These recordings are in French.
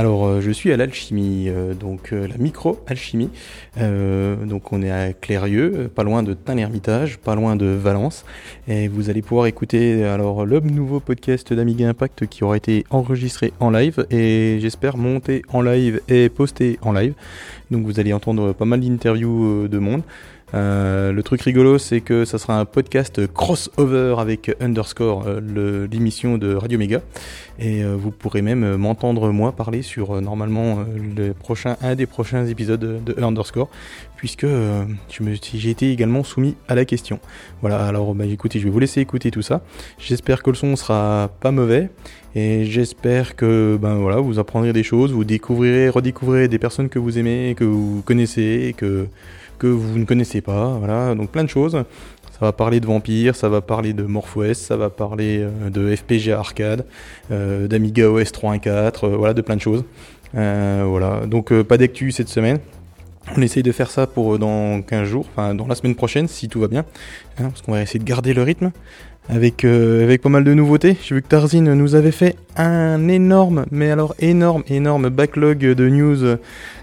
Alors, euh, je suis à l'alchimie, euh, donc euh, la micro-alchimie. Donc, on est à Clérieux, pas loin de Tain-l'Hermitage, pas loin de Valence. Et vous allez pouvoir écouter alors le nouveau podcast d'Amiga Impact qui aura été enregistré en live et j'espère monté en live et posté en live. Donc, vous allez entendre pas mal d'interviews de monde. Euh, le truc rigolo, c'est que ça sera un podcast crossover avec Underscore, euh, l'émission de Radio Méga. Et euh, vous pourrez même m'entendre moi parler sur normalement le un des prochains épisodes de, de Underscore, puisque j'ai été également soumis à la question. Voilà, alors bah, écoutez, je vais vous laisser écouter tout ça. J'espère que le son sera pas mauvais. Et j'espère que ben voilà, vous apprendrez des choses, vous découvrirez, redécouvrirez des personnes que vous aimez, que vous connaissez, que que vous ne connaissez pas, voilà, donc plein de choses. Ça va parler de vampires, ça va parler de MorphOS, ça va parler euh, de FPGA arcade, euh, d'Amiga OS 3.1.4, euh, voilà, de plein de choses. Euh, voilà, donc pas d'actu cette semaine. On essaye de faire ça pour dans 15 jours, enfin dans la semaine prochaine si tout va bien, hein, parce qu'on va essayer de garder le rythme avec, euh, avec pas mal de nouveautés. J'ai vu que Tarzin nous avait fait un énorme, mais alors énorme, énorme backlog de news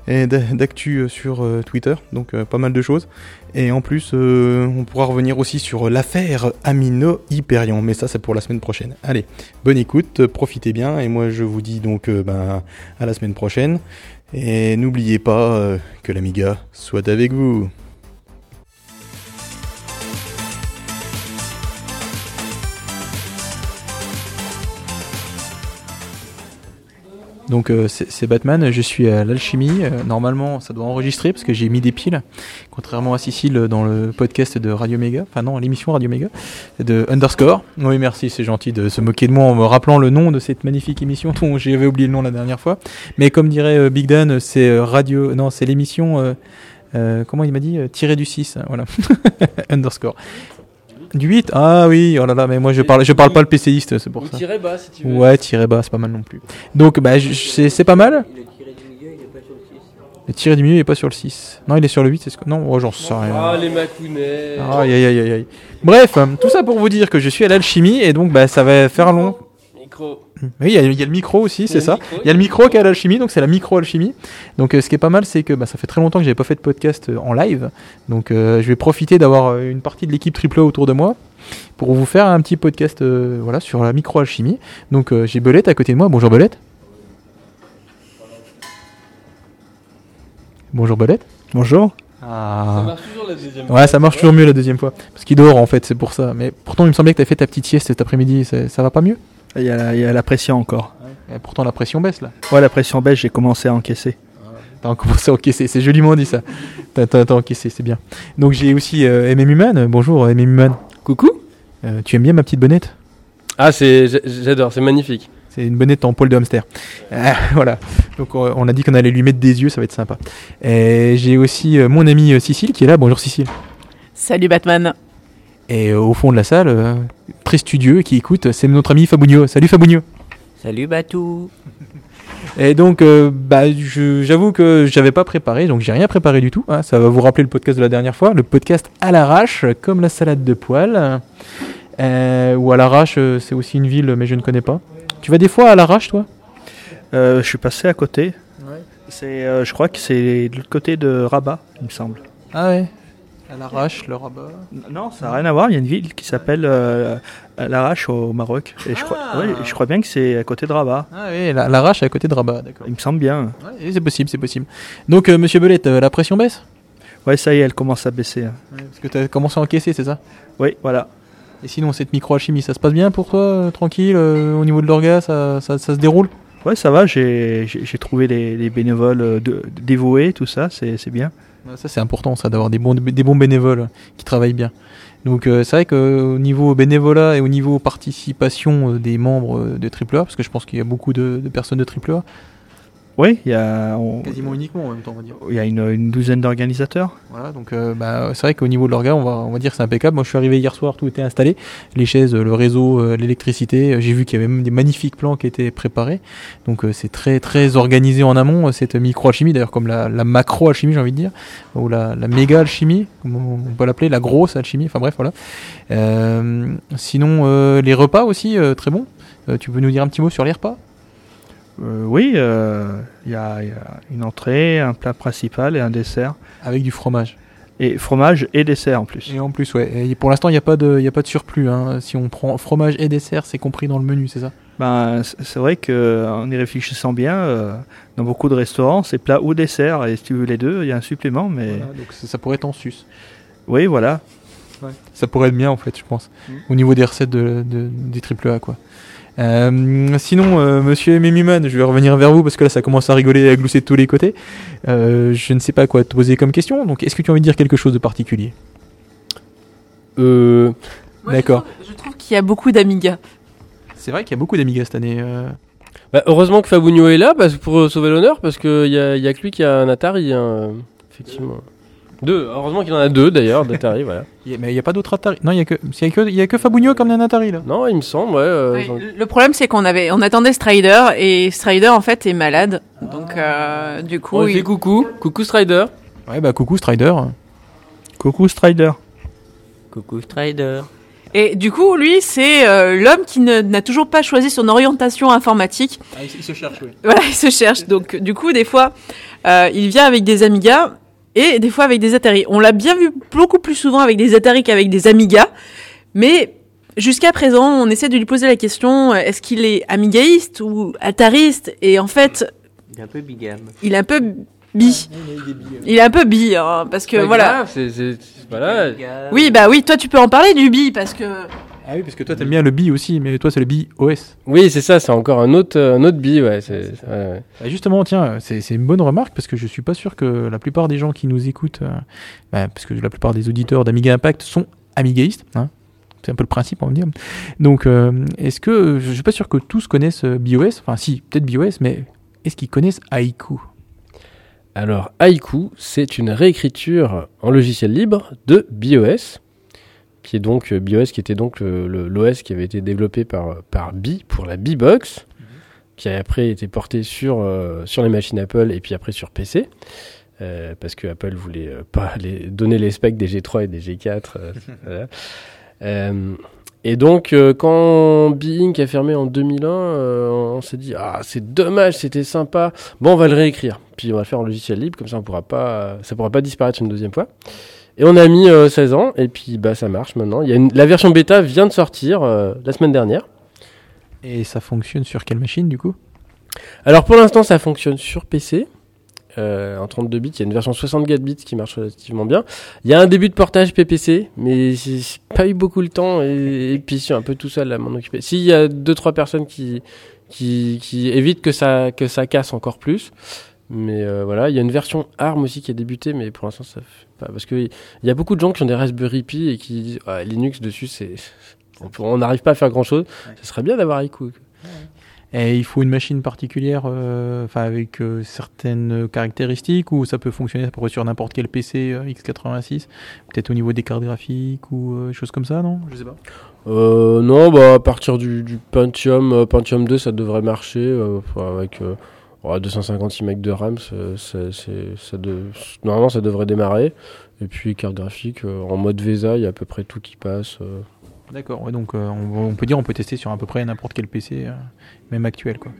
et d'a- d'actu sur euh, Twitter, donc euh, pas mal de choses. Et en plus, euh, on pourra revenir aussi sur l'affaire Amino Hyperion, mais ça c'est pour la semaine prochaine. Allez, bonne écoute, profitez bien, et moi je vous dis donc ben, à la semaine prochaine. Et n'oubliez pas que l'Amiga soit avec vous. Donc euh, c'est Batman, je suis à l'alchimie. Euh, normalement, ça doit enregistrer parce que j'ai mis des piles, contrairement à Cécile dans le podcast de Radio Méga, enfin non, l'émission Radio Méga de Underscore. Oui, merci, c'est gentil de se moquer de moi en me rappelant le nom de cette magnifique émission dont j'avais oublié le nom la dernière fois. Mais comme dirait euh, Big Dan, c'est euh, radio, non, c'est l'émission. comment il m'a dit Tiré du 6, hein, voilà. Underscore. Du 8 Ah oui, oh là là, mais moi je parle, je parle pas le PCiste, c'est pour Ou ça. tirer bas si tu veux. Ouais, tiré bas, c'est pas mal non plus. Donc, bah, c'est c'est pas mal. Le tiré du milieu, il est pas sur le 6. Le tiré du milieu, il est pas sur le 6. Non, il est sur le 8, c'est ce que. Non, oh, j'en sais rien. Ah, les macounets. Aïe, aïe, aïe, aïe, aïe. Bref, euh, tout ça pour vous dire que je suis à l'alchimie et donc, bah, ça va faire long. Micro. Oui, il y, a- il y a le micro aussi, c'est a ça. micro, Il y a le micro qui à l'alchimie, donc c'est la micro-alchimie. Donc, euh, ce qui est pas mal, c'est que bah, ça fait très longtemps que j'avais pas fait de podcast euh, en live. Donc, euh, je vais profiter d'avoir une partie de l'équipe triple A autour de moi pour vous faire un petit podcast euh, voilà, sur la micro-alchimie. Donc, euh, j'ai Belette à côté de moi. Bonjour Belette. Bonjour Belette. Bonjour. Ça Ah. marche toujours la deuxième Ouais, ça marche toujours mieux la deuxième fois. Parce qu'il dort en fait, c'est pour ça. Mais pourtant, il me semblait que t'as fait ta petite sieste cet après-midi. Ça, ça va pas mieux? Il y, a la, il y a la pression encore. Et Pourtant, la pression baisse là. Ouais, la pression baisse, j'ai commencé à encaisser. T'as commencé à encaisser, c'est joliment dit ça. T'as, encaissé, c'est bien. Donc j'ai aussi euh, MM Human. Bonjour MM Human. Coucou. Euh, tu aimes bien ma petite bonnette? Ah, c'est, j'adore, c'est magnifique. C'est une bonnette en poil de hamster. Euh, voilà. Donc on, a dit qu'on allait lui mettre des yeux, ça va être sympa. Et j'ai aussi euh, mon amie euh, Cécile qui est là. Bonjour Cécile. Salut Batman. Et euh, au fond de la salle, euh, très studieux, qui écoute, c'est notre ami Fabugno. Salut Fabugno. Salut Batou. Et donc, euh, bah, je- j'avoue que j'avais pas préparé, donc j'ai rien préparé du tout. hein. Ça va vous rappeler le podcast de la dernière fois, le podcast à l'arrache, comme la salade de poil. Euh, ou à l'arrache, euh, c'est aussi une ville, mais je ne connais pas. Tu vas des fois à l'arrache, toi? Euh, je suis passé à côté. C'est, euh, je crois que c'est de l'autre côté de Rabat, il me semble. Ah ouais. À l'arrache, le rabat. Non, ça n'a rien à voir. Il y a une ville qui s'appelle euh, Larache au Maroc. Et je, crois, Ah. ouais, je crois bien que c'est à côté de Rabat. Ah oui, la- l'arrache est à côté de Rabat, d'accord. Il me semble bien. Ouais, c'est possible, c'est possible. Donc, euh, monsieur Belette, euh, la pression baisse? Ouais, ça y est, elle commence à baisser. hein. Parce que tu as commencé à encaisser, c'est ça? Oui, voilà. Et sinon, cette microalchimie, ça se passe bien pour toi euh, Tranquille euh, Au niveau de l'orga, ça, ça, ça se déroule? Ouais, ça va. J'ai, j'ai, j'ai trouvé les, les bénévoles euh, de- dévoués, tout ça. C'est, c'est bien. Ça c'est important ça d'avoir des bons bénévoles qui travaillent bien. Donc euh, c'est vrai qu'au niveau bénévolat et au niveau participation euh, des membres euh, de AAA, parce que je pense qu'il y a beaucoup de, de personnes de AAA, Oui, il y a, on- quasiment uniquement en même temps on va dire. il y a une, une douzaine d'organisateurs. Voilà, donc euh, bah, c'est vrai qu'au niveau de l'orga, on va, on va dire que c'est impeccable. Moi je suis arrivé hier soir, tout était installé, les chaises, euh, le réseau, euh, l'électricité. Euh, J'ai vu qu'il y avait même des magnifiques plans qui étaient préparés. Donc euh, c'est très très organisé en amont cette micro-alchimie, d'ailleurs comme la, la macro-alchimie j'ai envie de dire, ou la, la méga-alchimie, comme on peut l'appeler, la grosse alchimie, enfin bref voilà. Euh, sinon euh, les repas aussi, très bon. Tu peux nous dire un petit mot sur les repas? Euh, oui, euh, il y, y a une entrée, un plat principal et un dessert. Avec du fromage. Et fromage et dessert en plus. Et en plus, ouais. Et pour l'instant, il n'y a, pas de- il y a pas de surplus. hein. Si on prend fromage et dessert, c'est compris dans le menu, c'est ça? Ben, c'est vrai qu'en y réfléchissant bien, euh, dans beaucoup de restaurants, c'est plat ou dessert. Et si tu veux les deux, il y a un supplément. Mais Voilà, donc ça, ça pourrait être en sus. oui, voilà. Ça pourrait être bien, en fait, je pense. Mm. Au niveau des recettes de, de- des triple A, quoi. Euh, sinon, euh, monsieur Mimiman, je vais revenir vers vous parce que là, ça commence à rigoler et à glousser de tous les côtés. Euh, je ne sais pas quoi te poser comme question. Donc, est-ce que tu as envie de dire quelque chose de particulier? Euh, Moi, D'accord. Je trouve, je trouve qu'il y a beaucoup d'Amiga. C'est vrai qu'il y a beaucoup d'Amiga cette année. euh. bah, heureusement que Fabugno est là parce, pour euh, sauver l'honneur, parce qu'il y a, y a que lui qui a un Atari, hein, euh, effectivement. Deux, heureusement qu'il en a deux d'ailleurs, d'Atari, voilà. Il y a- Mais il n'y a pas d'autres Atari. Non, il n'y a, que- il y a que, il y a que Fabugno comme un Atari là. Non, il me semble, ouais. euh, le- problème, c'est qu'on avait, on attendait Strider et Strider en fait est malade. Donc euh, du coup, On lui il- fait coucou, coucou Strider. Ouais, bah coucou Strider. Coucou Strider. Coucou Strider. et du coup, lui, c'est euh, l'homme qui ne- n'a toujours pas choisi son orientation informatique. il, se cherche, oui. Voilà, il se cherche. Donc du coup, des fois, euh, il vient avec des Amiga et des fois avec des Atari. On l'a bien vu beaucoup plus souvent avec des Atari qu'avec des Amiga, mais Jusqu'à présent, on essaie de lui poser la question euh, est-ce qu'il est amigaïste ou atariste? Et en fait, Il est un peu bigame. il est un peu bi. Il est un peu bi, hein, parce que Pas voilà. grave, voilà. Oui, bah oui, toi tu peux en parler du bi parce que Ah oui, parce que toi t'aimes bien le bi aussi, mais toi c'est le bi OS. Oui, c'est ça, c'est encore un autre, un autre bi, ouais. c'est- ouais, ouais. Bah, justement, tiens, c'est c'est une bonne remarque parce que je suis pas sûr que la plupart des gens qui nous écoutent, euh, bah, parce que la plupart des auditeurs d'Amiga Impact sont amigaïstes. Hein c'est un peu le principe, on va dire. Donc, euh, est-ce que je suis pas sûr que tous connaissent euh, BIOS Enfin, si, peut-être BIOS, mais est-ce qu'ils connaissent Haiku? Alors, Haiku, c'est une réécriture en logiciel libre de BIOS, qui est donc euh, BIOS, qui était donc l'OS qui avait été développé par, par Bi pour la B-Box, qui a après été porté sur, euh, sur les machines Apple et puis après sur PC. euh, parce que Apple voulait pas les, donner les specs des G3 et des G4. euh, voilà. Euh, et donc, euh, quand Bing a fermé en 2001, euh, on s'est dit ah c'est dommage, c'était sympa. Bon, on va le réécrire. Puis on va le faire en logiciel libre, comme ça on pourra pas, ça pourra pas disparaître une deuxième fois. Et on a mis euh, 16 ans, et puis bah ça marche maintenant. Il y a une- la version bêta vient de sortir euh, la semaine dernière. Et ça fonctionne sur quelle machine du coup? Alors pour l'instant, ça fonctionne sur PC. euh, en 32 bits, il y a une version 64 bits qui marche relativement bien. Il y a un début de portage PPC, mais j'ai j'ai pas eu beaucoup le temps et, et puis je suis un peu tout seul à m'en occuper. S'il y a deux trois personnes qui qui, qui évitent que ça que ça casse encore plus, mais euh, voilà, il y a une version ARM aussi qui a débuté, mais pour l'instant ça fait pas parce que il y a beaucoup de gens qui ont des Raspberry Pi et qui disent Ah, Linux dessus c'est on n'arrive pas à faire grand chose. Ce serait bien d'avoir Haiku. Et il faut une machine particulière, euh, enfin avec euh, certaines caractéristiques, ou ça peut fonctionner à peu près sur n'importe quel PC euh, x86, peut-être au niveau des cartes graphiques ou euh, choses comme ça, non? Je sais pas. Euh, non, bah à partir du, du Pentium, euh, Pentium 2, ça devrait marcher euh, avec euh, 256 MB de RAM. de- normalement, ça devrait démarrer. Et puis carte graphique euh, en mode VESA, il y a à peu près tout qui passe. euh. D'accord, donc euh, on, peut dire on peut tester sur à peu près n'importe quel PC, euh, même actuel quoi.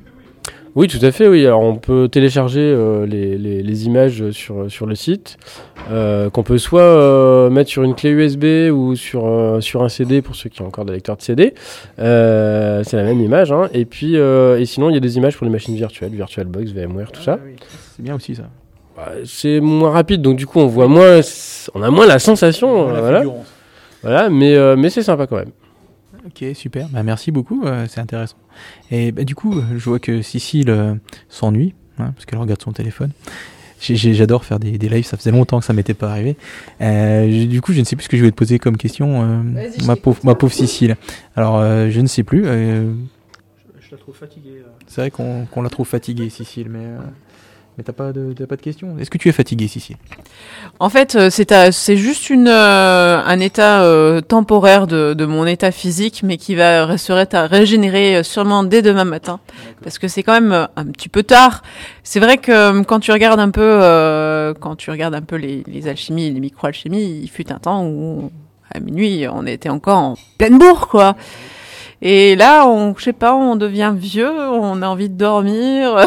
Oui, tout à fait. Oui, alors on peut télécharger euh, les, les, les images sur sur le site, euh, qu'on peut soit euh, mettre sur une clé USB ou sur sur un CD pour ceux qui ont encore des lecteurs de CD. C'est la même image. Hein. Et puis et sinon il y a des images pour les machines virtuelles, VirtualBox, VMware, tout ça. C'est bien aussi ça. Bah, c'est moins rapide, donc du coup on voit moins, on a moins la sensation, voilà. Voilà, mais mais c'est sympa quand même. Ok, super. Bah, merci beaucoup, euh, c'est intéressant. Et bah, du coup, euh, je vois que Cécile euh, s'ennuie, hein, parce qu'elle regarde son téléphone. J'adore faire des, des lives, ça faisait longtemps que ça m'était pas arrivé. Euh, je- du coup, je ne sais plus ce que je vais te poser comme question, euh, ma, pauvre, ma pauvre Cécile. Alors, euh, je ne sais plus. euh, Je la trouve fatiguée. c'est vrai qu'on qu'on la trouve fatiguée, Cécile, mais, euh, mais t'as pas, de, t'as pas de question. Est-ce que tu es fatiguée, Cécile En fait, euh, c'est à- c'est juste une euh, un état euh, temporaire de, de mon état physique, mais qui va se à régénérer sûrement dès demain matin, parce que c'est quand même un petit peu tard. C'est vrai que quand tu regardes un peu, euh, quand tu regardes un peu les, les alchimies, les micro-alchimies, il fut un temps où à minuit on était encore en pleine bourre, quoi. Et là, on, je sais pas, on devient vieux, on a envie de dormir,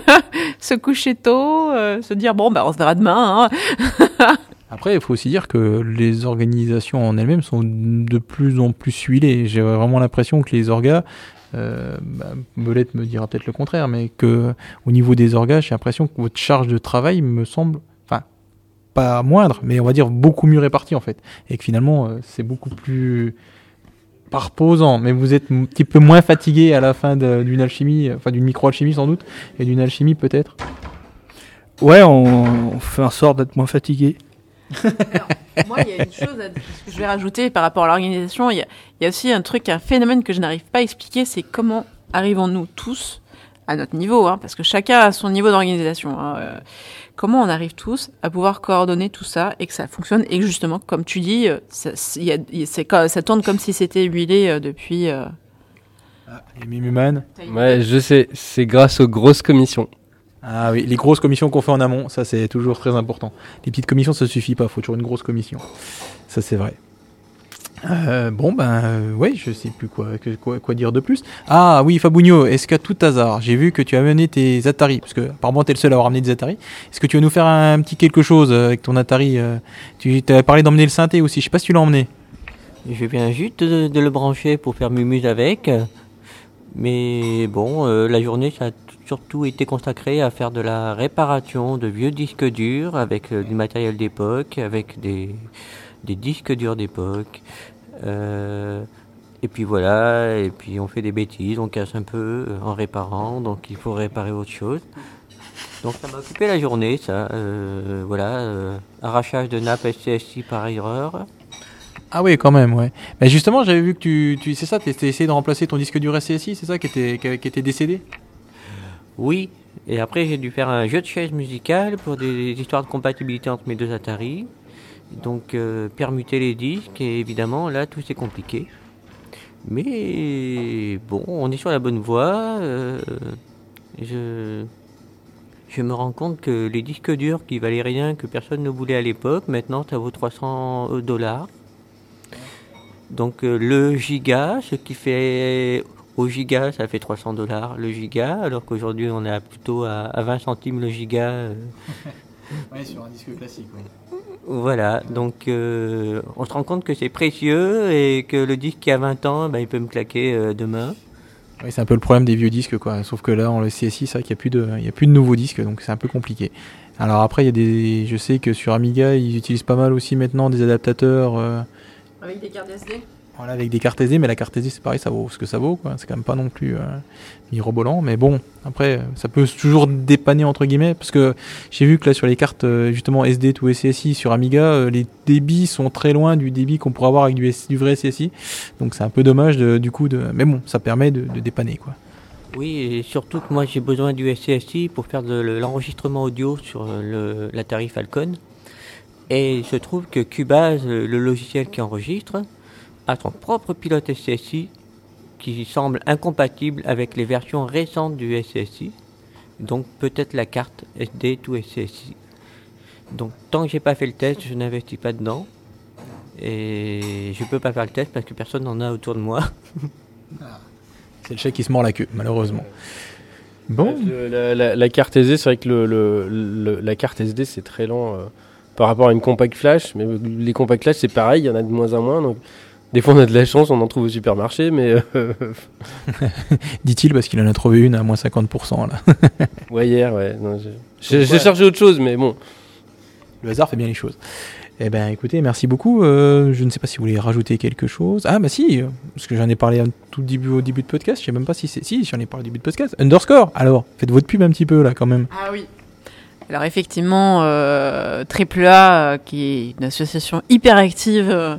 se coucher tôt, euh, se dire bon, bah on se verra demain. hein. Après, il faut aussi dire que les organisations en elles-mêmes sont de plus en plus huilées. J'ai vraiment l'impression que les orgas, euh, bah, me dira peut-être le contraire, mais que au niveau des orgas, j'ai l'impression que votre charge de travail me semble, enfin, pas moindre, mais on va dire beaucoup mieux répartie en fait, et que finalement euh, c'est beaucoup plus pas reposant, mais vous êtes un petit peu moins fatigué à la fin d'une alchimie, enfin d'une micro-alchimie sans doute, et d'une alchimie peut-être? Ouais, on, on fait en sorte d'être moins fatigué. Moi, il y a une chose à- que je vais rajouter par rapport à l'organisation. Il y, a, il y a aussi un truc, un phénomène que je n'arrive pas à expliquer, c'est comment arrivons-nous tous à notre niveau, hein, parce que chacun a son niveau d'organisation. hein, euh, comment on arrive tous à pouvoir coordonner tout ça et que ça fonctionne et que justement, comme tu dis, euh, ça, y a- tourne comme si c'était huilé euh, depuis. euh, Et Mimuman Ouais, je sais, c'est grâce aux grosses commissions. Ah oui, les grosses commissions qu'on fait en amont, ça c'est toujours très important. Les petites commissions, ça suffit pas, faut toujours une grosse commission. Ça c'est vrai. Euh, bon ben euh, ouais, je sais plus quoi, que- quoi quoi dire de plus. Ah oui, Fabugno, est-ce qu'à tout hasard, j'ai vu que tu as amené tes Atari, parce que apparemment t'es le seul à avoir amené des Atari. Est-ce que tu vas nous faire un petit quelque chose euh, avec ton Atari euh, Tu t'avais parlé d'emmener le synthé aussi, je sais pas si tu l'as emmené. Je viens juste de, de le brancher pour faire mumuse avec. Mais bon, euh, la journée, ça a surtout été consacrée à faire de la réparation de vieux disques durs avec du matériel d'époque, avec des, des disques durs d'époque. Euh, et puis voilà, et puis on fait des bêtises, on casse un peu euh, en réparant, donc il faut réparer autre chose. Donc ça m'a occupé la journée, ça. euh, voilà, euh, arrachage de nappe SCSI par erreur. Ah oui, quand même, ouais. Mais justement, j'avais vu que tu, tu c'est ça, t'as essayé de remplacer ton disque dur SCSI, c'est ça qui était qui, qui était décédé? Oui, et après j'ai dû faire un jeu de chaises musicales pour des, des histoires de compatibilité entre mes deux Atari. Donc euh, permuter les disques, et évidemment là tout c'est compliqué. Mais bon, on est sur la bonne voie. euh, je, me rends compte que les disques durs qui valaient rien, que personne ne voulait à l'époque, maintenant ça vaut 300 dollars. Donc euh, le giga, ce qui fait au giga, ça fait 300 dollars le giga, alors qu'aujourd'hui on est plutôt à, à 20 centimes le giga. Ouais, sur un disque classique, voilà, donc euh, on se rend compte que c'est précieux et que le disque qui a 20 ans, ben, il peut me claquer euh, demain. Oui, c'est un peu le problème des vieux disques, quoi. Sauf que là, en le CSI, c'est vrai qu'il n'y a, plus de- il y a plus de nouveaux disques, donc c'est un peu compliqué. Alors après, il y a des, je sais que sur Amiga, ils utilisent pas mal aussi maintenant des adaptateurs euh, Avec des cartes SD avec des cartes mais la carte c'est pareil, ça vaut ce que ça vaut, quoi. C'est quand même pas non plus euh, mirobolant, mais bon, après, ça peut toujours dépanner, entre guillemets, parce que j'ai vu que là, sur les cartes, euh, justement, SD ou SCSI sur Amiga, euh, les débits sont très loin du débit qu'on pourrait avoir avec du, vrai SCSI, donc c'est un peu dommage, du coup, mais bon, ça permet de, dépanner, quoi. Oui, et surtout que moi j'ai besoin du SCSI pour faire de le- l'enregistrement audio sur euh, la tarif Falcon. Et il se trouve que Cubase, le logiciel qui enregistre, a son propre pilote SCSI qui semble incompatible avec les versions récentes du SCSI. Donc peut-être la carte SD tout SCSI. Donc tant que j'ai pas fait le test, je n'investis pas dedans. Et je peux pas faire le test parce que personne n'en a autour de moi. C'est le chat qui se mord la queue, malheureusement. Bon, la, la- la carte SD, c'est vrai que le, le- le- la carte SD, c'est très lent euh, par rapport à une compact flash. Mais les compact flash, c'est pareil, il y en a de moins en moins. Donc, des fois, on a de la chance, on en trouve au supermarché. Mais euh, dit-il, parce qu'il en a trouvé une à moins 50%, là. ouais, hier, ouais. non, j'ai- ouais. cherché autre chose, mais bon. Le hasard fait bien les choses. Eh ben, écoutez, merci beaucoup. Euh, je ne sais pas si vous voulez rajouter quelque chose. Ah, bah si, euh, parce que j'en ai parlé tout début, au début de podcast. Je sais même pas si c'est. Si, j'en ai parlé au début de podcast. Underscore, alors, faites votre pub un petit peu, là, quand même. Ah oui. Alors effectivement, euh, AAA, euh, qui est une association hyper active euh,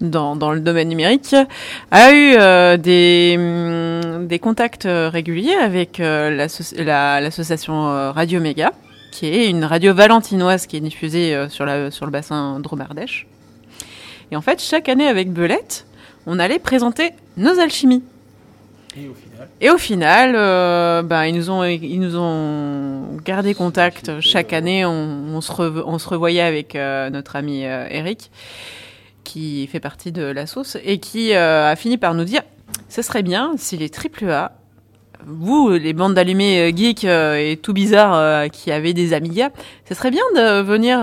dans, dans le domaine numérique, a eu euh, des, hum, des contacts euh, réguliers avec euh, l'asso- la- l'association euh, Radio Méga, qui est une radio valentinoise qui est diffusée euh, sur, la, sur le bassin Dromardèche. Et en fait, chaque année avec Belette, on allait présenter nos alchimies. Et au final? Et au final, euh, ben, ils, nous ont, ils nous ont gardé contact. Chaque année, on, on se, on se revoyait avec euh, notre ami euh, Eric, qui fait partie de la sauce, et qui euh, a fini par nous dire ce serait bien si les AAA, vous, les bandes d'allumés euh, geeks euh, et tout bizarre euh, qui avaient des Amiga, ce serait bien de venir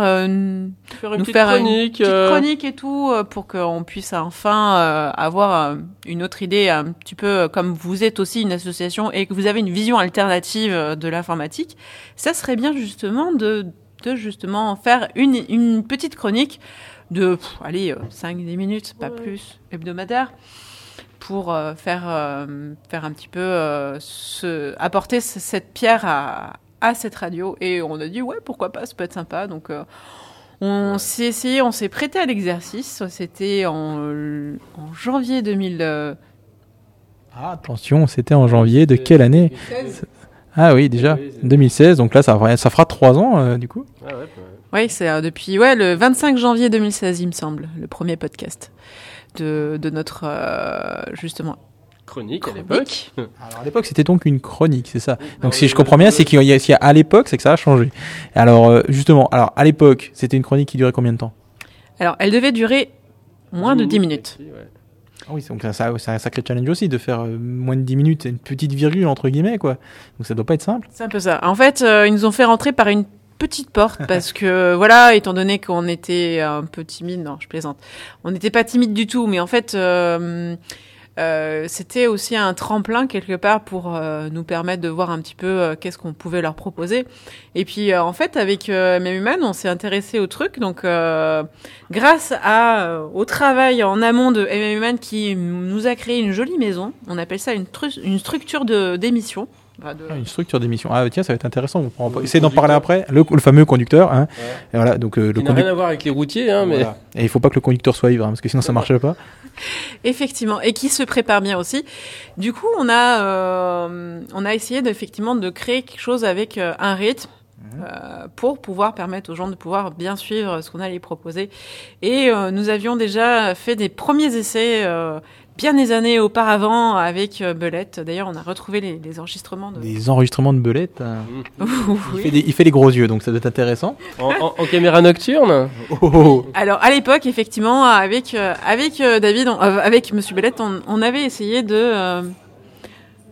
Faire une nous faire chronique. une petite chronique et tout pour qu'on puisse enfin avoir une autre idée un petit peu comme vous êtes aussi une association et que vous avez une vision alternative de l'informatique. Ça serait bien justement de, de justement faire une, une petite chronique de pff, allez 5-10 minutes, pas Ouais. plus, hebdomadaire pour euh, faire euh, faire un petit peu euh, ce, apporter ce- cette pierre à, à cette radio et on a dit ouais pourquoi pas ça peut être sympa donc euh, on s'est essayé on s'est prêté à l'exercice c'était en, euh, en janvier 2000 euh, Ah, attention, c'était en janvier de quelle année 2016. Ah oui, déjà, Oui, c'est- 2016, donc là ça, fera- ça fera trois ans euh, du coup. Ah ouais, ouais. Oui c'est euh, depuis ouais le 25 janvier 2016 il me semble le premier podcast de, de notre euh, justement Chronique à l'époque. Alors à l'époque c'était donc une chronique, c'est ça. Donc si je comprends bien, c'est qu'il y a, s'il y a à l'époque, c'est que ça a changé. Alors euh, justement, alors à l'époque, c'était une chronique qui durait combien de temps? Alors elle devait durer moins de 10 minutes. Ah oui, donc c'est un sacré challenge aussi de faire moins de 10 minutes, une petite virgule entre guillemets quoi. Donc ça doit pas être simple. C'est un peu ça. En fait, euh, ils nous ont fait rentrer par une petite porte parce que voilà, étant donné qu'on était un peu timide, non, je plaisante. On n'était pas timide du tout, mais en fait, euh, euh, c'était aussi un tremplin quelque part pour euh, nous permettre de voir un petit peu qu'est-ce qu'on pouvait leur proposer. Et puis, en fait, avec euh, Memuman, on s'est intéressé au truc. Donc, grâce à au travail en amont de Memuman qui nous a créé une jolie maison, on appelle ça une, une structure d'émission. Enfin, de- Ah, Une structure d'émission. Ah tiens, ça va être intéressant. On essayer d'en parler après. Le, le fameux conducteur. Hein. Ouais. Et voilà, donc euh, le conducteur. rien à voir avec les routiers, hein, mais. Voilà. Et il faut pas que le conducteur soit ivre, hein, parce que sinon ça marche pas. Effectivement, et qui se prépare bien aussi. Du coup, on a, euh, on a essayé de, effectivement de créer quelque chose avec euh, un rythme euh, pour pouvoir permettre aux gens de pouvoir bien suivre ce qu'on allait proposer. Et euh, nous avions déjà fait des premiers essais euh, bien des années auparavant avec euh, Belette. D'ailleurs, on a retrouvé les, les enregistrements de. Des enregistrements de belettes. hein. Oui. Il, fait des, il fait les gros yeux, donc ça doit être intéressant. En, en- en caméra nocturne Oh, oh, oh. Alors à l'époque, effectivement, avec euh, avec euh, David, on- euh, avec Monsieur Bellette, on, on avait essayé de euh,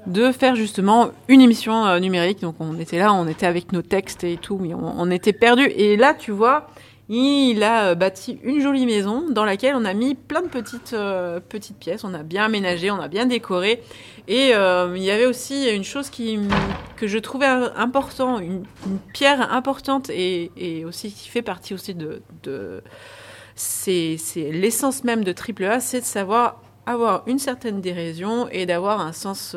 de faire justement une émission euh, numérique. Donc on était là, on était avec nos textes et tout, mais on, on était perdus. Et là, tu vois, il a euh, bâti une jolie maison dans laquelle on a mis plein de petites euh, petites pièces. On a bien aménagé, on a bien décoré. Et euh, il y avait aussi une chose qui que je trouvais important, une, pierre importante et, aussi qui fait partie aussi de, c'est l'essence même de AAA, c'est de savoir avoir une certaine dérision et d'avoir un sens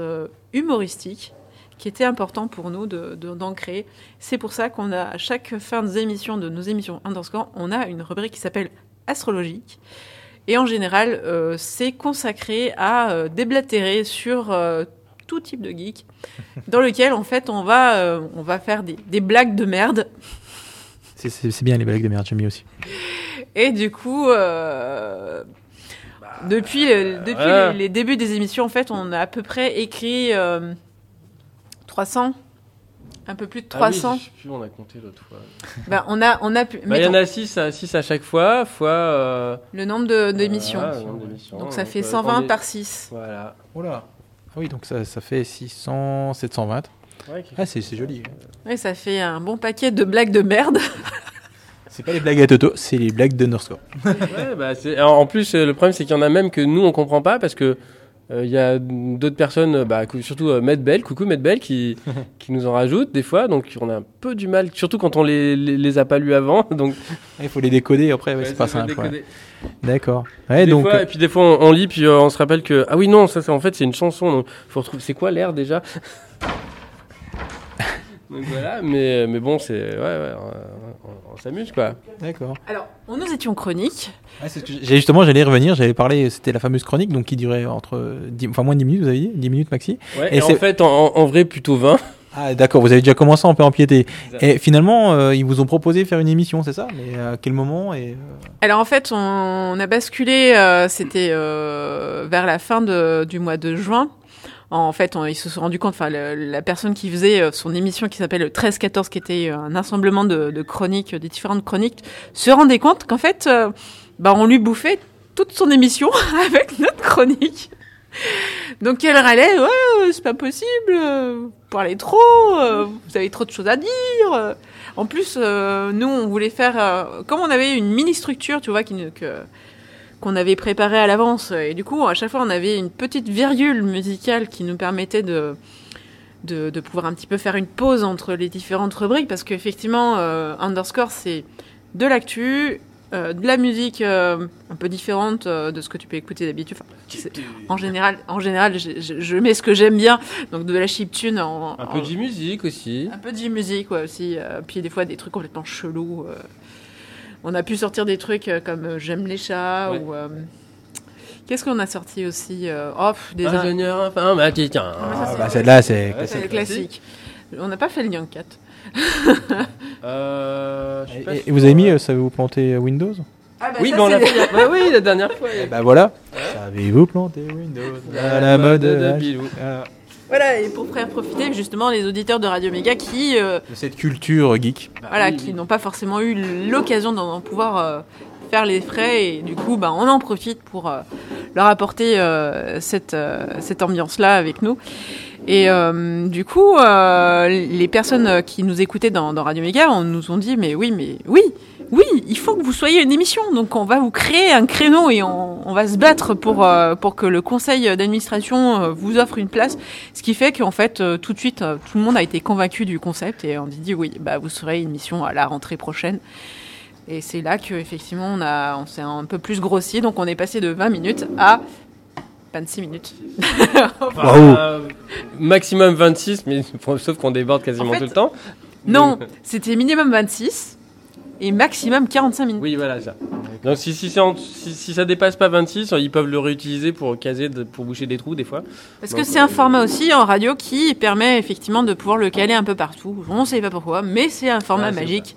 humoristique qui était important pour nous de, de- d'en créer. C'est pour ça qu'on a à chaque fin des émissions de nos émissions Underscore, on a une rubrique qui s'appelle Astrologique. Et en général, euh, c'est consacré à euh, déblatérer sur euh, tout type de geek, dans lequel en fait on va, euh, on va faire des, des blagues de merde C'est- bien les blagues de merde, j'aime bien aussi. Et du coup, euh, depuis, depuis ouais. les, les débuts des émissions, en fait, on a à peu près écrit euh, 300, un peu plus de Ah oui, 300. je sais plus, on a compté l'autre fois. Ben, on a, on a pu, Bah, Il y en a 6 à, 6 à chaque fois, fois. euh, le nombre de- d'émissions. d'émissions. Donc ça fait euh, 120 on est- par 6. Voilà. Oh là. Ah oui, donc ça, ça fait 600, 720. Ouais, Ah, c'est joli. Oui, ça fait un bon paquet de blagues de merde. C'est pas les blagues à Toto, c'est les blagues d'Underscore. Ouais, bah, en plus, euh, le problème, c'est qu'il y en a même que nous, on comprend pas parce que euh, il y a d'autres personnes, euh, bah, surtout euh, Matt Bell, coucou Matt Bell, qui, qui nous en rajoutent des fois. Donc, on a un peu du mal, surtout quand on les, les, les a pas lus avant. Donc, Il faut les décoder après, ouais, ouais, c'est pas simple. ouais. D'accord. Donc. fois, euh, et puis des fois, on, on lit, puis euh, on se rappelle que ah oui non, ça c'est en fait c'est une chanson. Donc, faut retrouver. C'est quoi l'air déjà? Donc voilà, mais mais bon, c'est ouais, ouais, on- on s'amuse quoi. D'accord. Alors, nous étions chroniques. Ouais, c'est ce que j'ai- justement, j'allais y revenir, j'allais parler, c'était la fameuse chronique, donc qui durait entre 10, enfin moins de 10 minutes, vous avez dit? 10 minutes maxi? Ouais, Et et, en fait, en, en vrai, plutôt 20. Ah, d'accord, vous avez déjà commencé à en peu empiéter. Et finalement, euh, ils vous ont proposé de faire une émission, c'est ça? Mais à quel moment et, euh, Alors en fait, on, on a basculé, euh, c'était euh, vers la fin de- du mois de juin. En fait, on- ils se sont rendus compte, enfin, la personne qui faisait euh, son émission qui s'appelle le 13-14, qui était un assemblement de, de chroniques, des différentes chroniques, se rendait compte qu'en fait, euh, bah, on lui bouffait toute son émission avec notre chronique. Donc elle râlait, ouais, euh, c'est pas possible, euh, vous parlez trop, euh, vous avez trop de choses à dire. euh. En plus, euh, nous, on voulait faire, euh, comme on avait une mini structure, tu vois, qui, que qu'on avait préparée à l'avance, et du coup, à chaque fois, on avait une petite virgule musicale qui nous permettait de de, de pouvoir un petit peu faire une pause entre les différentes rubriques, parce qu'effectivement, euh, Underscore, c'est de l'actu, euh, de la musique euh, un peu différente euh, de ce que tu peux écouter d'habitude. Enfin, en général, en général, je, je- je mets ce que j'aime bien, donc de la chiptune en, Un en- peu de musique aussi. un peu de musique ouais, aussi, euh, puis des fois des trucs complètement chelous. On a pu sortir des trucs euh, comme euh, J'aime les chats Ouais. ou euh, qu'est-ce qu'on a sorti aussi oh, pff, des in- Ingénieur informatique. Ah, mais ça, Ah, c'est- bah, celle-là, c'est classique. On n'a pas fait le Young Cat. Euh, je suis pas Et, et vous avez mis, euh, savez-vous planter Windows Ah bah Oui, ça, mais on l'a c'est- fait. il y a- bah oui, la dernière fois. Eh bah voilà. Savez-vous planter Windows à la mode de Bilou. Voilà. Voilà, et pour faire profiter justement les auditeurs de Radio Méga qui, euh, De cette culture geek. voilà, oui, qui n'ont pas forcément eu l'occasion d'en pouvoir euh, faire les frais et du coup, bah, on en profite pour euh, leur apporter euh, cette, euh, cette ambiance-là avec nous. Et euh, du coup, euh, les personnes qui nous écoutaient dans, dans Radio Méga on nous ont dit, mais oui, mais oui, oui, il faut que vous soyez une émission. Donc on va vous créer un créneau et on, on va se battre pour, euh, pour que le conseil d'administration euh, vous offre une place. Ce qui fait qu'en fait, euh, tout de suite, tout le monde a été convaincu du concept et on dit, oui, bah, vous serez une émission à la rentrée prochaine. Et c'est là qu'effectivement, on, a, on s'est un peu plus grossi. Donc on est passé de 20 minutes à 26 minutes. Waouh. maximum 26, mais sauf qu'on déborde quasiment En fait, tout le temps. Non, c'était minimum 26 et maximum 45 minutes. Oui, voilà ça. Donc si, si, c'est en- si, si ça dépasse pas 26, ils peuvent le réutiliser pour caser, de- pour boucher des trous des fois. Parce que c'est un format aussi en radio qui permet effectivement de pouvoir le caler un peu partout. On ne sait pas pourquoi, mais c'est un format Ah, magique.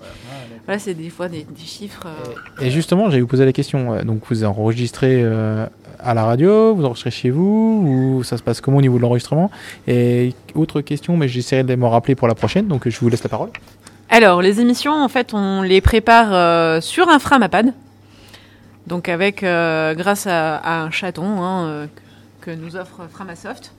Voilà, c'est des fois des, des chiffres. euh, Et justement, j'allais vous poser la question. euh, Donc, vous enregistrez euh, à la radio, vous enregistrez chez vous, ou ça se passe comment au niveau de l'enregistrement? Et autre question, mais j'essaierai de me rappeler pour la prochaine, donc je vous laisse la parole. Alors, les émissions, en fait, on les prépare euh, sur un Framapad. Donc, avec, euh, grâce à, un chaton hein, euh, que nous offre Framasoft.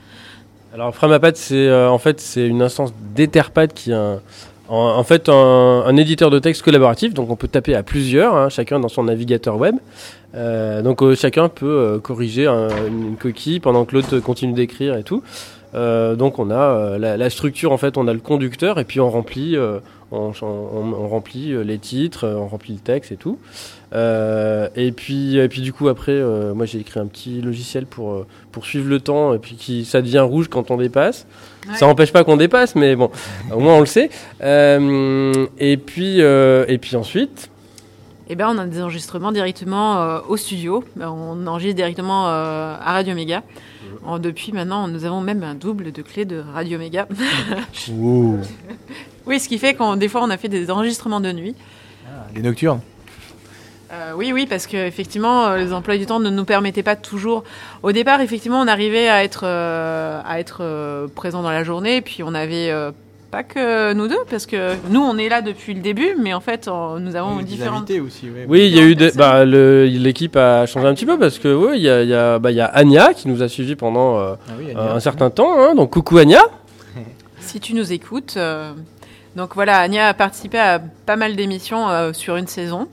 Alors Framapad, c'est en fait c'est une instance d'Etherpad qui est un, en, fait un, éditeur de texte collaboratif. Donc on peut taper à plusieurs, hein, chacun dans son navigateur web. Donc chacun peut corriger un- une coquille pendant que l'autre continue d'écrire et tout. Donc on a la, structure en fait, on a le conducteur et puis on remplit, on, on- on remplit euh, les titres, euh, on remplit le texte et tout. Euh, et puis et puis du coup après, euh, moi j'ai écrit un petit logiciel pour pour suivre le temps et puis qui ça devient rouge quand on dépasse. Ouais. Ça n'empêche pas qu'on dépasse, mais bon, au moins on le sait. Euh, et puis et puis ensuite, Eh ben, on a des enregistrements directement au studio. On enregistre directement à Radio Méga. En- depuis maintenant, nous avons même un double de clé de Radio Méga. oui, ce qui fait qu'on des fois on a fait des enregistrements de nuit. Les nocturnes. Euh, oui, oui, parce que effectivement, euh, les emplois du temps ne nous permettaient pas toujours. Au départ, effectivement, on arrivait à être euh, à être euh, présent dans la journée, puis on avait euh, pas que nous deux, parce que nous, on est là depuis le début, mais en fait, on- nous avons différentes. aussi, oui, il y a eu des, bah, le- l'équipe a changé un petit peu parce que oui, il y a il y a bah, y a Anya qui nous a suivis pendant euh, un certain temps, hein, donc coucou Anya. Si tu nous écoutes, euh, donc voilà, Anya a participé à pas mal d'émissions euh, sur une saison.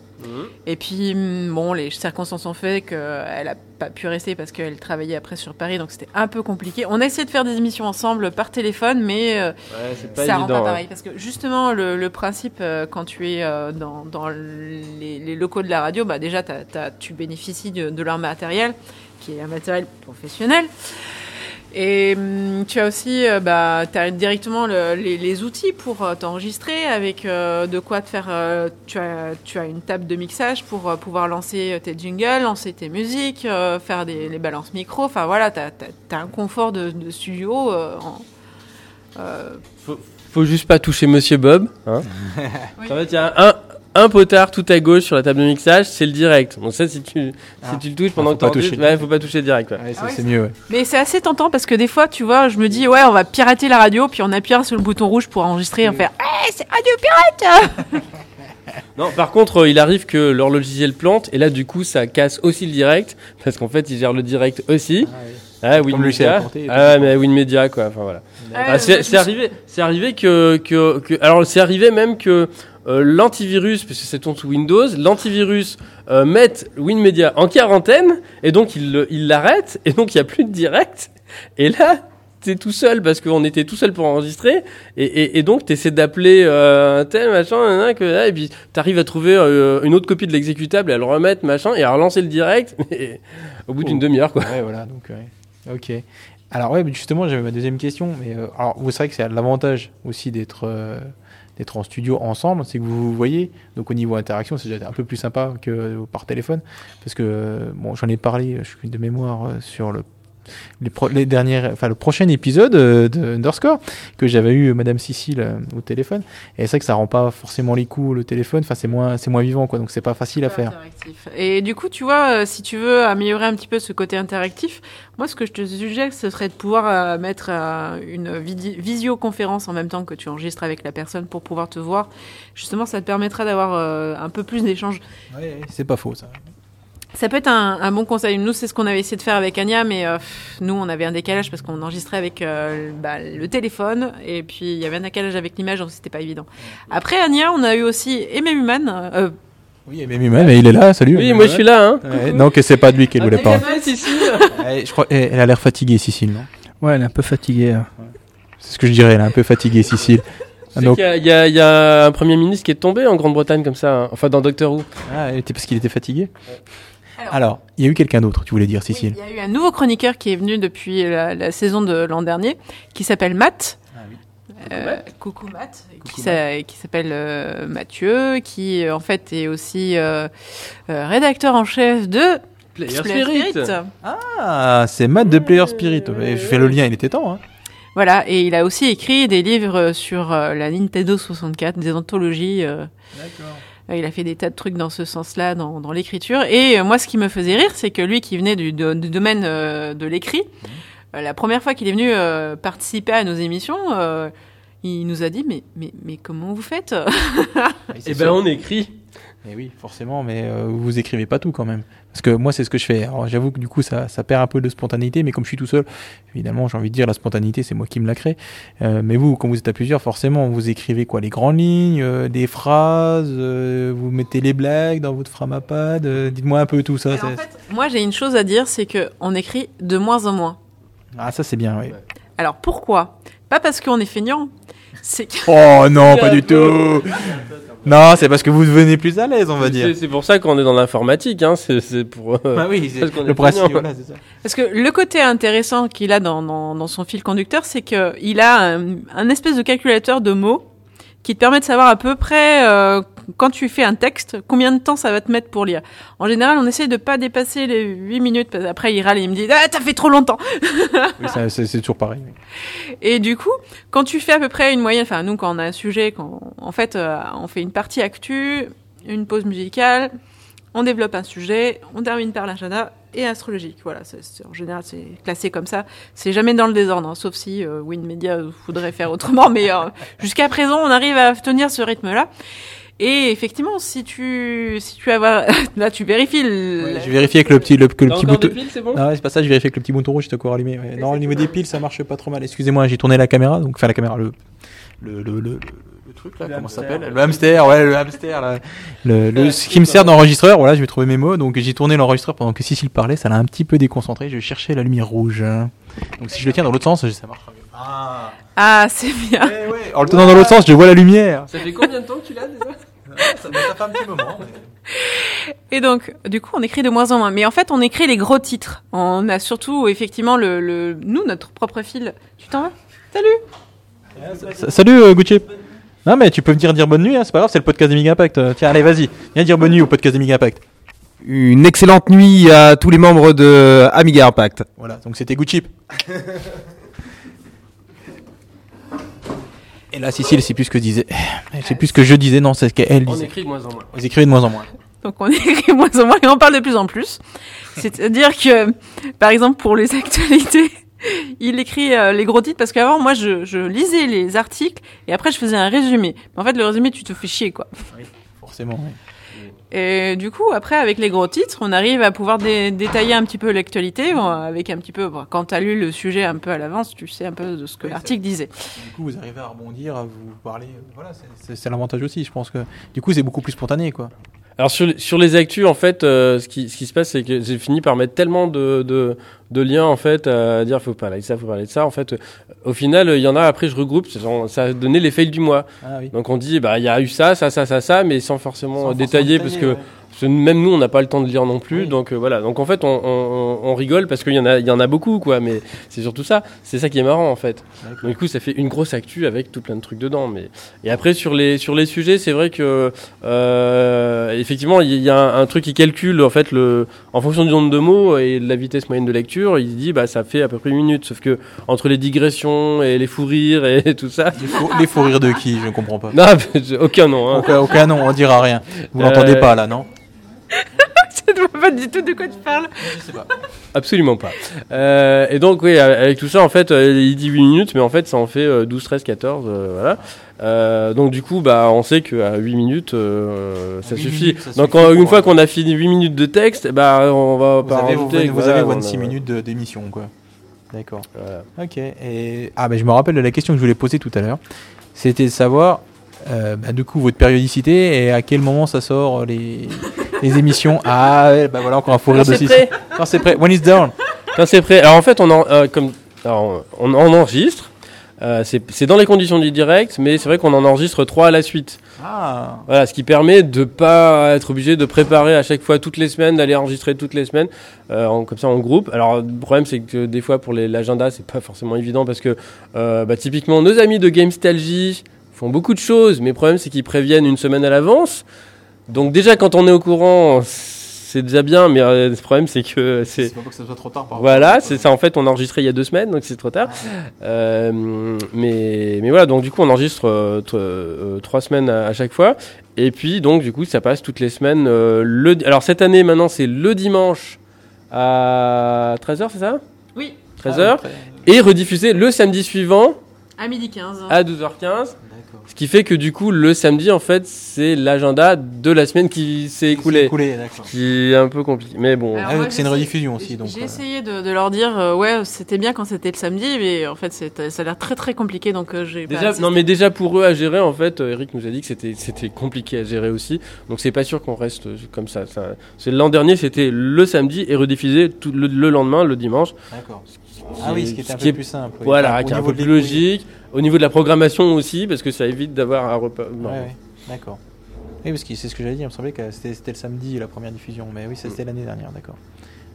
Et puis, hum, bon, les circonstances ont fait qu'elle a pas pu rester parce qu'elle travaillait après sur Paris, donc c'était un peu compliqué. On a essayé de faire des émissions ensemble par téléphone, mais euh, Ouais, c'est pas ça rend évident. pas hein. pareil. Parce que justement, le, le principe, euh, quand tu es euh, dans, dans les, les locaux de la radio, bah déjà, tu bénéficies de, de leur matériel, qui est un matériel professionnel. Et hum, tu as aussi euh, bah, as directement le- les, les outils pour euh, t'enregistrer, avec euh, de quoi te faire. euh, tu, as, tu as une table de mixage pour euh, pouvoir lancer tes jingles, lancer tes musiques, euh, faire des, les balances micro. Enfin voilà, tu as, un confort de, de studio. euh, en- euh, Faut juste pas toucher Monsieur Bob. Hein. Oui. En fait, il y a un, un potard tout à gauche sur la table de mixage, c'est le direct. Donc ça, si tu, Ah. si tu le touches pendant faut que toucher. ouais, faut pas toucher direct. ouais. Ouais, ça, Ah oui, c'est mieux, ouais. Mais c'est assez tentant parce que des fois, tu vois, je me dis, ouais, on va pirater la radio, puis on appuiera sur le bouton rouge pour enregistrer et on fait, hey, c'est Radio Pirate Non, par contre, euh, il arrive que leur logiciel plante et là, du coup, ça casse aussi le direct parce qu'en fait, ils gèrent le direct aussi. Ah, portée et tout. Ah, mais WinMedia, quoi. Enfin, voilà. Ah, c'est arrivé, c'est arrivé que, que, que- alors c'est arrivé même que euh, l'antivirus, puisque c'est ton sous Windows, l'antivirus euh, mette WinMedia en quarantaine et donc il le- il l'arrête et donc il y a plus de direct. Et là, t'es tout seul parce qu'on était tout seul pour enregistrer et, et, et donc t'essaies d'appeler euh, un tel machin, que là, et puis t'arrives à trouver euh, une autre copie de l'exécutable et à le remettre machin et à relancer le direct mais au bout d'une demi-heure quoi. Ouais, voilà, donc, ouais. Ok. Alors, ouais, justement, j'avais ma deuxième question. Mais, euh, alors, vous savez que c'est l'avantage aussi d'être euh, d'être en studio ensemble, c'est que vous vous voyez. Donc, au niveau interaction, c'est déjà un peu plus sympa que euh, par téléphone. Parce que, bon, j'en ai parlé, je suis de mémoire sur le. Les, pro- les dernières, enfin le prochain épisode euh, de Underscore que j'avais eu euh, Madame Cécile euh, au téléphone et c'est vrai que ça rend pas forcément les coups le téléphone enfin c'est moins c'est moins vivant quoi donc c'est pas facile à faire. Et du coup, tu vois, euh, si tu veux améliorer un petit peu ce côté interactif, moi, ce que je te suggère, ce serait de pouvoir euh, mettre euh, une visioconférence en même temps que tu enregistres avec la personne pour pouvoir te voir. Justement, ça te permettra d'avoir euh, un peu plus d'échanges. c'est pas faux ça Ça peut être un, un bon conseil. Nous, c'est ce qu'on avait essayé de faire avec Anya, mais euh, nous, on avait un décalage parce qu'on enregistrait avec euh, bah, le téléphone et puis il y avait un décalage avec l'image, donc c'était pas évident. Après Anya, on a eu aussi Aimé Human. euh, oui mais lui-même il est là salut Oui, moi je suis là hein. Ouais, donc c'est pas de lui Ah, voulait Cécile Ouais, je crois, elle a l'air fatiguée, Cécile, non? Ouais, elle est un peu fatiguée. hein. C'est ce que je dirais, elle est un peu fatiguée, Cécile. Y il y, a- il y a un premier ministre qui est tombé en Grande-Bretagne comme ça, hein. enfin dans Doctor Who. Ah, elle était parce qu'il était fatigué? Alors- Alors, il y a eu quelqu'un d'autre, tu voulais dire, Oui, Cécile il y a eu un nouveau chroniqueur qui est venu depuis la, la saison de l'an dernier, qui s'appelle Matt. Euh, coucou Matt, qui s'a- qui s'appelle euh, Mathieu, qui euh, en fait est aussi euh, euh, rédacteur en chef de Player Player Spirit. Spirit. Ah, c'est Matt de Player Spirit. Je fais le lien, il était temps. Hein. Voilà, et il a aussi écrit des livres sur la Nintendo 64, des anthologies. euh, il a fait des tas de trucs dans ce sens-là, dans, dans l'écriture. Et euh, moi, ce qui me faisait rire, c'est que lui qui venait du, do- du domaine euh, de l'écrit, euh, la première fois qu'il est venu euh, participer à nos émissions, euh, il nous a dit mais, mais, mais comment vous faites? Eh ben on écrit. Mais oui, forcément, mais euh, vous écrivez pas tout quand même. Parce que moi, c'est ce que je fais. Alors, j'avoue que du coup, ça, ça perd un peu de spontanéité, mais comme je suis tout seul, évidemment, j'ai envie de dire, la spontanéité, c'est moi qui me la crée. Euh, mais vous, quand vous êtes à plusieurs, forcément, vous écrivez quoi? Les grandes lignes, euh, des phrases, euh, vous mettez les blagues dans votre framapad. euh, Dites-moi un peu tout ça. En fait, moi, j'ai une chose à dire, c'est que on écrit de moins en moins. Ah, ça, c'est bien, oui. Alors pourquoi? Pas parce qu'on est feignant, c'est que Oh non, pas du tout Non, c'est parce que vous devenez plus à l'aise, on va dire. C'est pour ça qu'on est dans l'informatique, hein. C'est pour. euh, Ah oui, le principe, voilà, c'est ça. Parce que le côté intéressant qu'il a dans, dans, dans son fil conducteur, c'est qu'il a un, un espèce de calculateur de mots qui te permet de savoir à peu près, euh, quand tu fais un texte, combien de temps ça va te mettre pour lire? En général, on essaie de pas dépasser les 8 minutes, parce qu'après il râle et il me dit « Ah, t'as fait trop longtemps !» Oui, c'est toujours pareil. Et du coup, quand tu fais à peu près une moyenne, enfin nous quand on a un sujet, quand, en fait euh, on fait une partie actu, une pause musicale, on développe un sujet, on termine par l'agenda et astrologique. Voilà, en général c'est classé comme ça. C'est jamais dans le désordre, hein, sauf si euh, Winmedia voudrait faire autrement, mais euh, jusqu'à présent on arrive à tenir ce rythme-là. Et effectivement, si tu si tu avoir là tu vérifies le, Ouais, je vérifie avec le petit, le, que le petit des bouton. piles, c'est bon Ah ouais, c'est pas ça, je vérifie avec le petit bouton rouge, c'est encore allumé. ouais. Non, au niveau des piles, ça marche pas trop mal. Excusez-moi, j'ai tourné la caméra, donc enfin la caméra, le le le, le, le truc là, comment ça s'appelle? Le hamster, ouais, le hamster là. Le, le ce qui me sert d'enregistreur, voilà, je vais trouver mes mots. Donc j'ai tourné l'enregistreur pendant que Cécile parlait, ça l'a un petit peu déconcentré. Je cherchais la lumière rouge. Donc si je le tiens dans l'autre sens, ça mieux. Ah. Ah, c'est bien. Ouais, ouais. En le tenant dans l'autre sens, je vois la lumière. Ça fait combien de temps que tu l'as déjà? Ça, ça fait un petit moment. Et donc, du coup, on écrit de moins en moins. Mais en fait, on écrit les gros titres. On a surtout, effectivement, le, le nous, notre propre fil. Tu t'en vas? Salut Salut euh, Gucci. Non mais tu peux venir dire bonne nuit, hein, c'est pas grave, c'est le podcast des Mega Impact. Tiens, allez, vas-y, viens dire bonne nuit au podcast des Mega Impact. Une excellente nuit à tous les membres de Amiga Impact. Voilà, donc c'était Gucci. Et là, Cécile, c'est plus ce que je disais. C'est plus ce que je disais, non, c'est ce qu'elle On disait. écrit de moins en moins. Vous écrivez de moins en moins. Donc, on écrit de moins en moins et on parle de plus en plus. C'est-à-dire que, par exemple, pour les actualités, il écrit euh, les gros titres parce qu'avant, moi, je, je lisais les articles et après, je faisais un résumé. Mais en fait, le résumé, tu te fais chier, quoi. forcément. oui. Et du coup, après, avec les gros titres, on arrive à pouvoir dé- détailler un petit peu l'actualité, bon, avec un petit peu, bon, quand tu as lu le sujet un peu à l'avance, tu sais un peu de ce que Oui, l'article disait. Du coup, vous arrivez à rebondir, à vous parler. euh, Voilà, c'est l'avantage aussi. Je pense que du coup, c'est beaucoup plus spontané, quoi. Alors sur, les- sur les actus, en fait, euh, ce, qui, ce qui se passe, c'est que j'ai fini par mettre tellement de, de, de liens, en fait, à dire faut parler de ça, faut parler de ça. En fait, euh, au final, il y en a, après, je regroupe, ça a donné les fails du mois. Ah oui. Donc on dit, bah, il y a eu ça, ça, ça, ça, ça, mais sans forcément Sans détailler, forcément parce que détailler, parce que même nous, on n'a pas le temps de lire non plus. Oui. Donc euh, voilà. Donc en fait, on, on, on- on rigole parce qu'il y en a, il y en a beaucoup, quoi. Mais c'est surtout ça. C'est ça qui est marrant, en fait. Donc, du coup, ça fait une grosse actu avec tout plein de trucs dedans. Mais et après sur les sur les sujets, c'est vrai que euh, effectivement, il y a un, un truc qui calcule en fait le en fonction du nombre de mots et de la vitesse moyenne de lecture. Il dit bah ça fait à peu près une minute. Sauf que entre les digressions et les fous rires et tout ça. Les faux, les rires de qui? Je ne comprends pas. Non, aucun nom. Hein. Aucun, aucun nom, on dira rien. Vous Euh, l'entendez pas là, non? Je ne vois pas du tout de quoi tu parles. Je sais pas. Absolument pas. Euh, et donc, oui, avec tout ça, en fait, euh, il dit 8 minutes, mais en fait, ça en fait euh, 12, 13, 14, euh, voilà. Euh, donc, du coup, bah, on sait qu'à 8 minutes, euh, ça huit suffit. minutes, ça donc, suffit en- une fois qu'on a fini 8 minutes de texte, bah, on va Vous pas avez, rajouter. vous, voilà, avez on a- 26 minutes d'émission, quoi. D'accord. Voilà. Ok. Et ah, ben je me rappelle de la question que je voulais poser tout à l'heure. C'était de savoir, euh, bah, du coup, votre périodicité et à quel moment ça sort euh, les, les émissions. Ah, ouais, bah voilà, encore un faux rire Quand de c'est six. prêt. Quand c'est prêt. When it's down. Quand c'est prêt. Alors, en fait, on en, euh, comme, alors, on, on enregistre. Euh, c'est c'est dans les conditions du direct, mais c'est vrai qu'on en enregistre trois à la suite. Ah. Voilà, ce qui permet de pas être obligé de préparer à chaque fois toutes les semaines, d'aller enregistrer toutes les semaines, euh, en- comme ça en groupe. Alors le problème c'est que des fois pour les- l'agenda c'est pas forcément évident parce que euh, bah, typiquement nos amis de Gamestalgie font beaucoup de choses, mais le problème c'est qu'ils préviennent une semaine à l'avance. Donc déjà quand on est au courant c'est déjà bien, mais euh, le problème c'est que c'est pas pour que ça soit trop tard. par voilà, c'est ça. En fait, on a enregistré il y a deux semaines, donc c'est trop tard. Euh, mais, mais voilà, donc du coup, on enregistre euh, euh, trois semaines à, à chaque fois. Et puis, donc, du coup, ça passe toutes les semaines. euh, le, alors, cette année, maintenant, c'est le dimanche à 13h, c'est ça? Oui, 13h. Ah, Et rediffusé le samedi suivant à midi 15. à 12h15. Ce qui fait que, du coup, le samedi, en fait, c'est l'agenda de la semaine qui s'est écoulé. Écoulé, d'accord. Qui est un peu compliqué. Mais bon. Ah, donc c'est une rediffusion aussi, donc. J'ai euh, essayé de, de leur dire, euh, ouais, c'était bien quand c'était le samedi, mais en fait, c'est- ça a l'air très très compliqué, donc euh, j'ai pas Déjà, insisté. non mais déjà pour eux à gérer en fait, euh, Eric nous a dit que c'était c'était compliqué à gérer aussi, donc c'est pas sûr qu'on reste comme ça. ça c'est l'an dernier c'était le samedi et rediffusé tout le, le lendemain le dimanche. D'accord. Ah oui, ce qui est un peu plus simple. Voilà, qui est un peu plus logique. Au niveau de la programmation aussi parce que ça évite d'avoir un repas. non. Ouais, ouais, d'accord. Oui, parce que c'est ce que j'allais dire. Il me semblait que c'était c'était le samedi la première diffusion, mais oui, c'était l'année dernière, d'accord.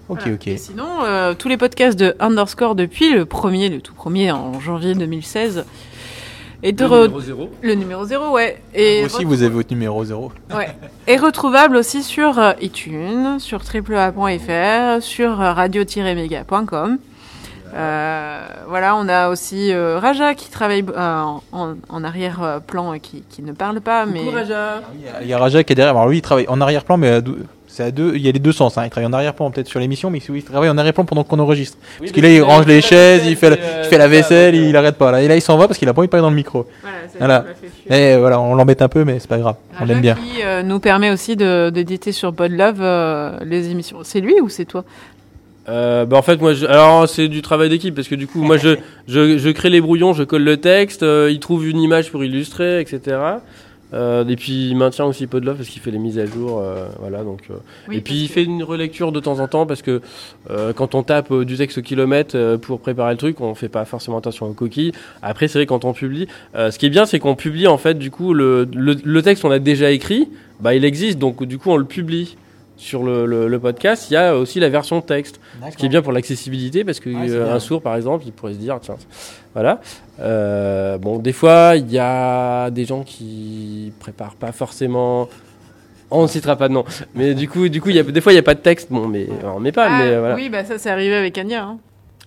Ok, Voilà. ok. Et sinon, euh, tous les podcasts de Underscore depuis le premier, le tout premier en janvier 2016, est de Le re- numéro zéro. le numéro 0, ouais. Et Vous aussi, vous avez votre numéro 0. Ouais. Est retrouvable aussi sur euh, iTunes, sur www.fr, sur euh, radio-méga.com. Euh, voilà, on a aussi euh, Raja qui travaille euh, en, arrière-plan et qui, qui ne parle pas, mais Coucou, Raja. Il y a Raja qui est derrière. Alors lui, il travaille en arrière-plan, mais c'est à deux. Il y a les deux sens. Hein. Il travaille en arrière-plan peut-être sur l'émission, mais il travaille en arrière-plan pendant qu'on enregistre. Oui, Parce que là, il range les chaises, il fait, la, euh, il fait la vaisselle, il arrête pas. Là. Et là, il s'en va parce qu'il a pas envie de parler dans le micro. voilà, ça Voilà. Et voilà, on l'embête un peu, mais c'est pas grave. On l'aime bien. qui euh, nous permet aussi d'éditer sur Podlove euh, les émissions. C'est lui ou c'est toi? Euh, bah en fait moi je, alors c'est du travail d'équipe parce que du coup moi je, je je crée les brouillons je colle le texte euh, il trouve une image pour illustrer etc euh, et puis il maintient aussi Podlove parce qu'il fait les mises à jour euh, voilà donc euh, Oui, et puis il que- fait une relecture de temps en temps parce que euh, quand on tape du texte au kilomètre euh, pour préparer le truc on fait pas forcément attention aux coquilles. Après c'est vrai quand on publie euh, ce qui est bien c'est qu'on publie en fait du coup le, le, le texte qu'on a déjà écrit bah il existe donc du coup on le publie sur le, le, le podcast, il y a aussi la version texte. Ce qui est bien pour l'accessibilité parce que Ouais, euh, sourd par exemple, il pourrait se dire tiens, voilà. Euh, bon, des fois il y a des gens qui préparent pas forcément. On ne citera pas de nom, mais du coup, du coup, il y a des fois il y a pas de texte. Bon, mais on met pas, Ah, mais euh, voilà. Oui, bah ça c'est arrivé avec Anya. hein.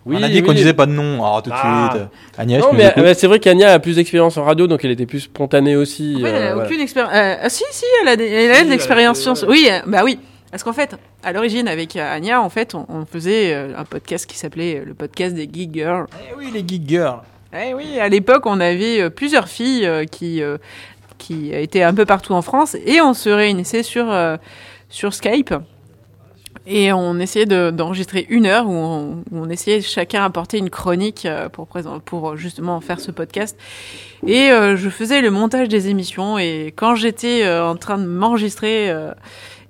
Oui, on a dit qu'on oui. disait pas de nom. Alors tout de Ah. suite. Agnès, Non, mais euh, c'est vrai qu'Ania a plus d'expérience en radio, donc elle était plus spontanée aussi. En fait, elle euh, a voilà. aucune expérience. ah si, si, elle a, des- elle a Si, de l'expérience Oui, euh, bah oui. Parce qu'en fait, à l'origine, avec Anya, en fait, on, on faisait euh, un podcast qui s'appelait euh, le podcast des Geek Girls. Eh oui, les geek girls. Eh oui, à l'époque, on avait euh, plusieurs filles qui, qui était un peu partout en France, et on se réunissait sur, sur Skype. Et on essayait de- d'enregistrer une heure où on, où on essayait chacun apporter une chronique pour, présent- pour justement faire ce podcast. Et euh, je faisais le montage des émissions. Et quand j'étais euh, en train de m'enregistrer euh,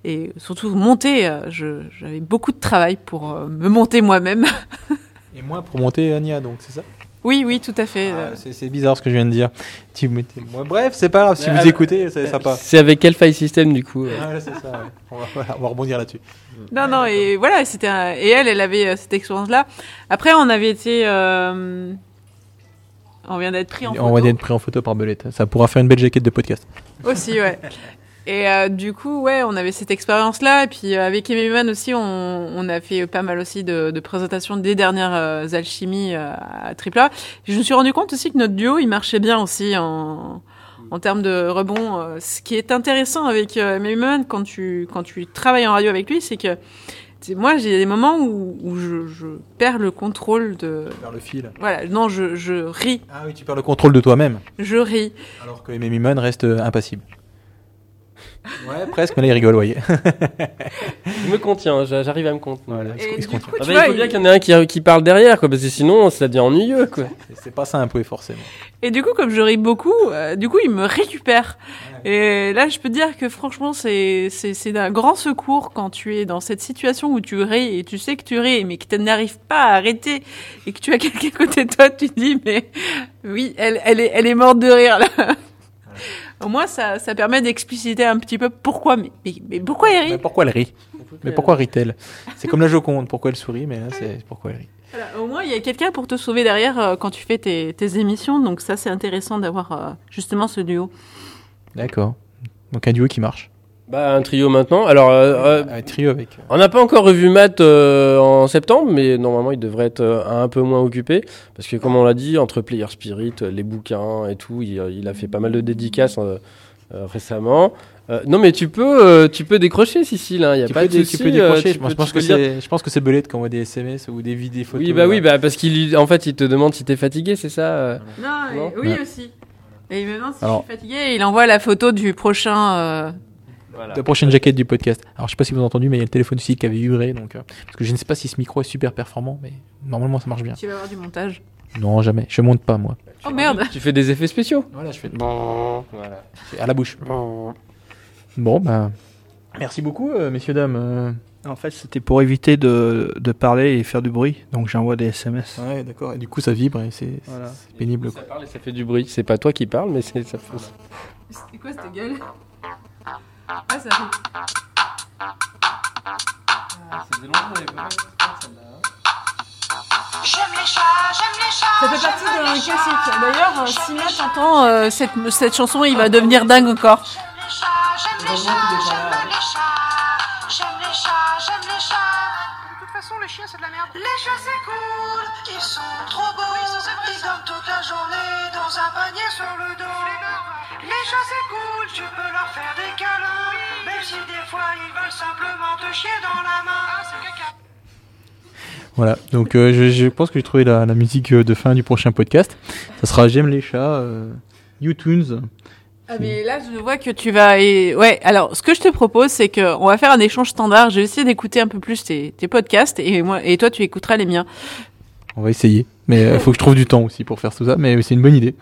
et surtout monter, euh, je- j'avais beaucoup de travail pour euh, me monter moi-même. Et moi pour monter Ania, donc c'est ça? Oui, oui, tout à fait. Ah, c'est, c'est bizarre ce que je viens de dire. Tu mettais moi. Bref, c'est pas grave. Si Ah, vous bah, écoutez, ça, ça passe. C'est avec quel file system du coup euh Ah, ouais, c'est ça. ouais. On, va, on rebondir là-dessus. Non, non, et voilà, c'était un- et elle, elle avait cette expérience-là. Après, on avait été, euh, on vient d'être pris en on photo va être pris en photo par Belette. Ça pourra faire une belle jaquette de podcast. aussi, ouais. Et euh, du coup, ouais, on avait cette expérience-là. Et puis euh, avec Ememan aussi, on, on a fait pas mal aussi de, de présentations des dernières euh, alchimies euh, à Tripla. Je me suis rendu compte aussi que notre duo, il marchait bien aussi en, en termes de rebond. Euh, Ce qui est intéressant avec euh, Ememan quand tu quand tu travailles en radio avec lui, c'est que moi, j'ai des moments où, où je, je perds le contrôle de. Vers le fil. Voilà, non, je, je ris, Ah oui, tu perds le contrôle de toi-même. je ris. Alors que Amy Mun reste euh, impassible. Ouais, presque, mais là il rigole, voyez. Je me contiens, j'a- j'arrive à me contenir. Voilà, il se- il se du contient. coup, Ah bah, vois, il faut bien il- qu'il y en ait un qui, qui parle derrière, quoi, parce que sinon ça devient ennuyeux, quoi. C'est- C'est pas simple, oui, forcément. Et du coup, comme je ris beaucoup, euh, du coup, il me récupère. Et là, je peux te dire que franchement, c'est c'est c'est d'un grand secours quand tu es dans cette situation où tu ris et tu sais que tu ris, mais que tu n'arrives pas à arrêter et que tu as quelqu'un à côté de toi, tu te dis, mais oui, elle, elle, est, elle est morte de rire là. Au moins, ça, ça permet d'expliciter un petit peu pourquoi, mais, mais, mais pourquoi elle rit Mais pourquoi elle rit Mais pourquoi rit-elle C'est comme la Joconde, pourquoi elle sourit, mais là c'est pourquoi elle rit. Voilà, Au moins, il y a quelqu'un pour te sauver derrière euh, quand tu fais tes, tes émissions, donc ça, c'est intéressant d'avoir euh, justement ce duo. D'accord. Donc un duo qui marche. Bah, un trio maintenant. Alors, euh, euh, Un trio avec. euh, on n'a pas encore revu Matt euh, en septembre, mais normalement il devrait être euh, un peu moins occupé. Parce que, comme on l'a dit, entre Player Spirit, les bouquins et tout, il, il a fait pas mal de dédicaces euh, euh, récemment. Euh, non, mais tu peux, euh, tu peux décrocher, Cécile. Il y a Tu pas peux, de tu peux décrocher, euh, je pense, peux- je pense que peux dire- c'est, je pense que c'est Belette qui envoie des SMS ou des vidéos photos. Oui, bah oui, bah, parce qu'il, en fait, il te demande si t'es fatigué, c'est ça. Non, Non oui Ouais. aussi. Et maintenant, si Alors- je suis fatiguée, il envoie la photo du prochain. Euh, La prochaine jaquette du podcast. Alors je sais pas si vous avez entendu, mais il y a le téléphone site qui avait vibré, donc euh, parce que je ne sais pas si ce micro est super performant, mais normalement ça marche bien. Tu vas avoir du montage. Non, jamais. Je monte pas moi. Oh merde Tu fais des effets spéciaux. Voilà, je fais voilà, C'est à la bouche. Bon, bah merci beaucoup, euh, messieurs dames. euh. En fait, c'était pour éviter de, de parler et faire du bruit, donc j'envoie des SMS. Ouais, d'accord. Et du coup, ça vibre et c'est Voilà. pénible. Ça parle et ça fait du bruit. C'est pas toi qui parles, mais c'est ça fait. C'est quoi cette gueule? Ah, ça fait. J'aime les chats, j'aime les chats. Ça fait partie d'un classique. D'ailleurs, si Matt entend euh, cette, cette chanson, il va devenir dingue encore. J'aime les chats, j'aime les chats, j'aime les chats. J'aime les chats, j'aime les chats. De toute façon, les chiens, c'est de la merde. Les chats, c'est cool, ils sont trop beaux. Ils dorment toute la journée dans un panier sur le dos. Les chats, c'est cool, tu peux leur faire des câlins. Même si des fois, ils veulent simplement te chier dans la main. Ah, caca. Voilà. Donc euh, je, je pense que j'ai trouvé la, la musique euh, de fin du prochain podcast. Ça sera J'aime les chats, euh, YouTunes. Ah mais là je vois que tu vas et ouais alors ce que je te propose c'est que on va faire un échange standard je vais essayer d'écouter un peu plus tes, tes podcasts et moi et toi tu écouteras les miens On va essayer. Mais il faut que je trouve du temps aussi pour faire tout ça. Mais c'est une bonne idée.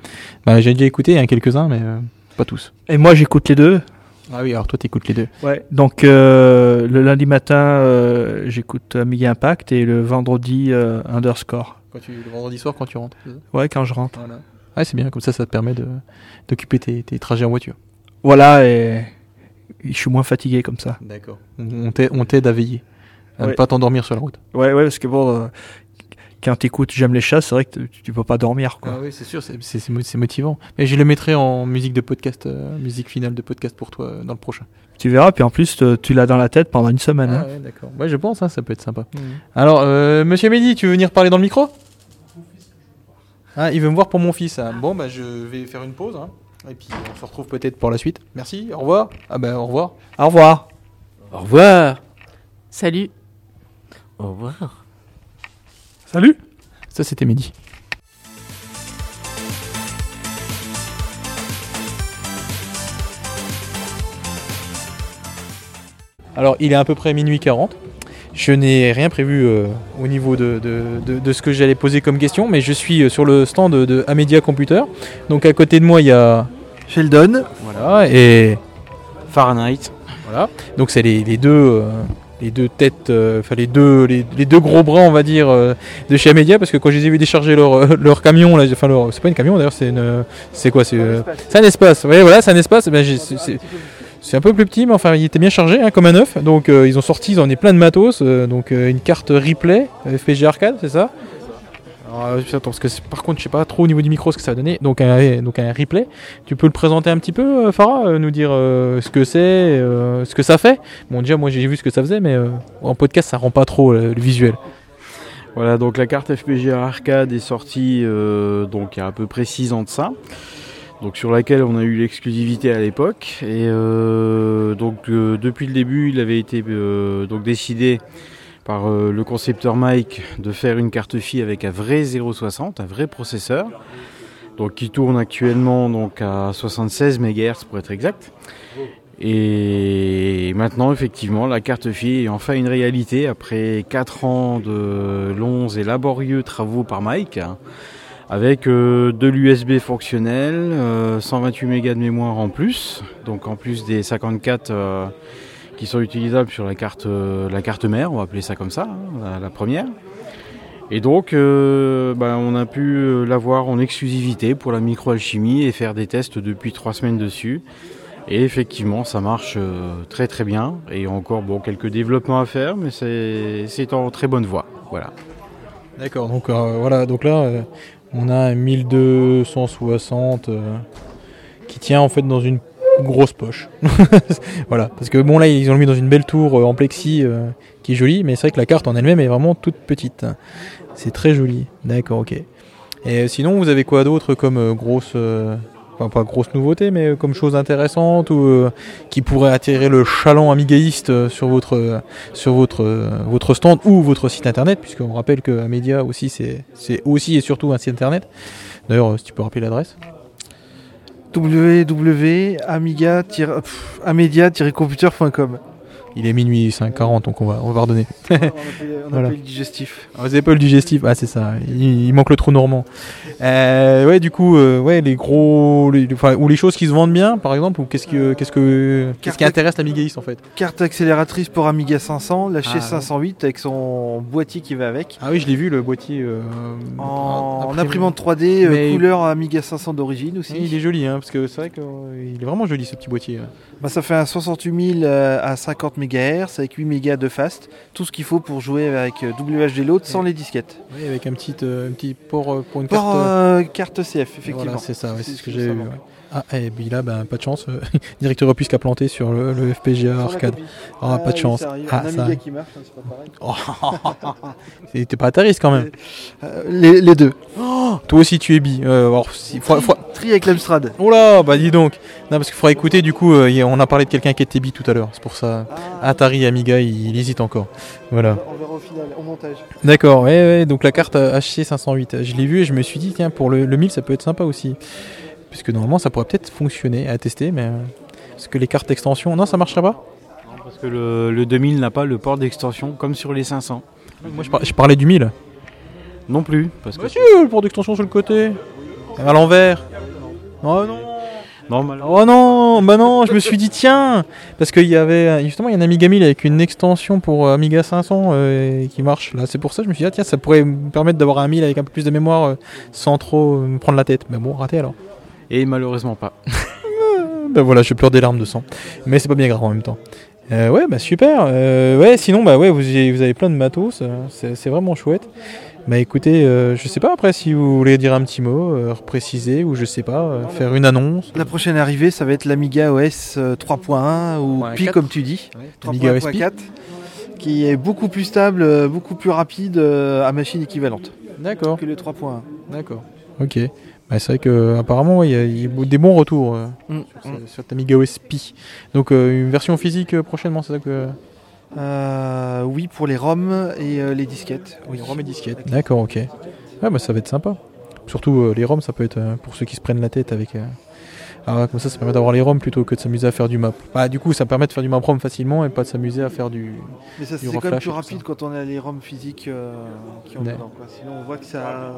Bah, j'ai déjà écouté hein, quelques-uns, mais euh, pas tous. Et moi, j'écoute les deux. Ah oui, alors toi, t'écoutes les deux. Ouais. Donc, euh, le lundi matin, euh, j'écoute Amiga Impact et le vendredi, euh, Underscore. Quand tu, le vendredi soir, quand tu rentres. Ouais, quand je rentre. Voilà. Ouais, c'est bien. Comme ça, ça te permet de d'occuper tes, tes trajets en voiture. Voilà, et je suis moins fatigué comme ça. D'accord. On, t'aide- à veiller. À ne pas t'endormir sur la route. Ouais, ouais, parce que bon, euh, quand t'écoutes J'aime les chats, c'est vrai que tu, tu peux pas dormir, quoi. Ah oui, c'est sûr, c'est- c'est c'est mo- c'est motivant. Mais je le mettrai en musique de podcast, euh, musique finale de podcast pour toi euh, dans le prochain. Tu verras, puis en plus, te- tu l'as dans la tête pendant une semaine. Ah hein. ouais, d'accord. Ouais, je pense, hein, ça peut être sympa. Alors, euh, monsieur Mehdi, tu veux venir parler dans le micro? Ah, il veut me voir pour mon fils. hein. Bon, bah, je vais faire une pause. hein. Et puis, on se retrouve peut-être pour la suite. Merci, au revoir. Ah, bah, au revoir. Au revoir. Au revoir. salut Au revoir. Salut Ça, c'était Mehdi. Alors, il est à peu près minuit 40. Je n'ai rien prévu euh, au niveau de, ce que j'allais poser comme question, mais je suis euh, sur le stand de, Amedia Computer. Donc à côté de moi, il y a... Sheldon. Voilà, et... Fahrenheit. Voilà, donc c'est les, deux... Euh, les deux têtes, euh, enfin les deux, les, les deux gros bras, on va dire, euh, de chez Amedia, parce que quand je les ai vus décharger leur, euh, leur camion, là, enfin leur, c'est pas une camion d'ailleurs, c'est une, c'est quoi, c'est, euh, c'est un espace. Oui, voilà, c'est un espace. Ben, c'est- un peu plus petit, mais enfin, il était bien chargé, hein, comme un œuf. Donc, euh, ils ont sorti, ils en est plein de matos. euh, donc, euh, une carte replay, FPG Arcade, c'est ça? Euh, par contre, je sais pas trop au niveau du micro ce que ça va donner. Donc, un, donc un replay. Tu peux le présenter un petit peu, euh, Farah, euh, nous dire ce que c'est, ce que ça fait? Bon, déjà, moi, j'ai vu ce que ça faisait, mais euh, en podcast, ça rend pas trop le visuel. Voilà, donc la carte FPGA Arcade est sortie donc il y a à peu près 6 ans de ça. Donc sur laquelle on a eu l'exclusivité à l'époque. Et donc depuis le début, il avait été donc décidé par euh, le concepteur Mike de faire une carte FI avec un vrai 060, un vrai processeur. Donc qui tourne actuellement donc à 76 MHz pour être exact. Et maintenant, effectivement, la carte FI est enfin une réalité après 4 ans de longs et laborieux travaux par Mike, hein, avec euh, de l'USB fonctionnel, euh, 128 mégas de mémoire en plus, donc en plus des 54 euh, qui sont utilisables sur la carte, euh, la carte mère, on va appeler ça comme ça, hein, la, première. Et donc, euh, ben, on a pu euh, l'avoir en exclusivité pour la microalchimie et faire des tests depuis 3 semaines dessus. Et effectivement, ça marche très très bien. Et encore bon, quelques développements à faire, mais c'est en très bonne voie. Voilà. D'accord, donc voilà, donc là, on a un 1260 euh, qui tient en fait dans une grosse poche. voilà, parce que bon là, ils ont mis dans une belle tour euh, en plexi euh, qui est jolie, mais c'est vrai que la carte en elle-même est vraiment toute petite. C'est très joli. D'accord, ok. Et sinon, vous avez quoi d'autre comme euh, grosse, euh, enfin pas grosse nouveauté, mais euh, comme chose intéressante ou euh, qui pourrait attirer le chaland amigaïste sur votre sur votre votre stand ou votre site internet, puisqu'on rappelle que Amedia aussi c'est c'est aussi et surtout un site internet. D'ailleurs, si tu peux rappeler l'adresse. www.amiga-computer.com. Il est minuit 5h40, donc on va on va redonner. On appelle, on Voilà. appelle digestif. Ah, Vous avez pas le digestif, ah c'est ça, il, il manque le trou normand. Euh, ouais, du coup, euh, ouais, les gros, les- enfin, ou les choses qui se vendent bien, par exemple, ou qu'est-ce que, qu'est-ce que, qu'est-ce qui intéresse l'amigaïste en fait? Carte accélératrice pour Amiga 500, la Ah, chez 508 avec son boîtier qui va avec. Ah oui, je l'ai vu le boîtier. euh, En, imprimante 3D, euh, Mais- couleur Amiga 500 d'origine aussi. Oui, il est joli, hein, parce que c'est vrai qu'il est vraiment joli ce petit boîtier. Bah, ça fait un 68 000 euh, à 50 MHz avec 8 mégas de fast. Tout ce qu'il faut pour jouer avec euh, WHD Load sans les disquettes. Oui, avec un petit, euh, un petit port euh, pour une Port carte. euh, euh, carte CF, effectivement. Voilà, c'est ça, c'est ce que j'ai vu. ouais. Ah, et puis là, ben, pas de chance. euh, Directeur opus qu'a planté sur le, le FPGA arcade. Ah, pas de oui, chance. ça. Ah, ça- qui marche, hein, c'est pas pareil. C'était pas à ta risque quand même. Euh, les, les deux. Toi aussi, tu es bi. Euh, alors, si- Tri avec l'Amstrad. Oh là, bah dis donc. Non, parce qu'il faudra écouter, du coup, euh, a- on a parlé de quelqu'un qui était bi tout à l'heure. C'est pour ça. Atari, Amiga, il, il hésite encore. Voilà. On verra au final, au montage. D'accord, ouais, ouais, donc la carte euh, HC508. Je l'ai vue et je me suis dit, tiens, pour le, le 1000, ça peut être sympa aussi. Puisque normalement, ça pourrait peut-être fonctionner à tester, mais. euh, Parce que les cartes d'extension, non, ça marcherait pas? Parce que le, le 2000 n'a pas le port d'extension comme sur les 500. Moi, je, par- je parlais du 1000. Non plus. Parce que si, le port d'extension sur le côté. À l'envers. Oh non non, Oh non, bah non, je me suis dit tiens, parce qu'il y avait justement il y a un Amiga 1000 avec une extension pour euh, Amiga 500 euh, qui marche. Là, c'est pour ça que je me suis dit ah, tiens, ça pourrait me permettre d'avoir un 1000 avec un peu plus de mémoire euh, sans trop euh, me prendre la tête. Mais bon, raté alors. Et malheureusement pas. Bah voilà, je pleure des larmes de sang. Mais c'est pas bien grave en même temps. Euh, ouais, bah super. Euh, ouais, sinon, bah ouais, vous, avez- vous avez plein de matos. c'est vraiment chouette. Bah écoutez, euh, je sais pas après si vous voulez dire un petit mot, euh, préciser ou je sais pas, euh, faire une annonce. La prochaine arrivée, ça va être l'Amiga OS euh, 3.1 ou Ouais, Pi 4. comme tu dis. Amiga OS Pi. 3.1.4 qui est beaucoup plus stable, beaucoup plus rapide à machine équivalente D'accord, que le 3.1. d'accord. Ok. Bah, c'est vrai que apparemment ouais, il y, a- il y a des bons retours euh, Mm, sur, mm. sur ta Amiga. Donc euh, une version physique euh, prochainement, c'est ça que. Euh, oui, pour les ROM et euh, les disquettes. Oui, ROM et disquette. D'accord, ok. Ouais, bah ça va être sympa. Surtout euh, les ROM, ça peut être euh, pour ceux qui se prennent la tête avec, euh, Alors, Ah, comme ça, ça permet d'avoir les ROM plutôt que de s'amuser à faire du map. Bah, du coup, ça permet de faire du map ROM facilement et pas de s'amuser à faire du. Mais ça, c'est quand même plus rapide quand on a les ROM physiques euh, qui ont Ouais. dedans. quoi. Sinon, on voit que ça.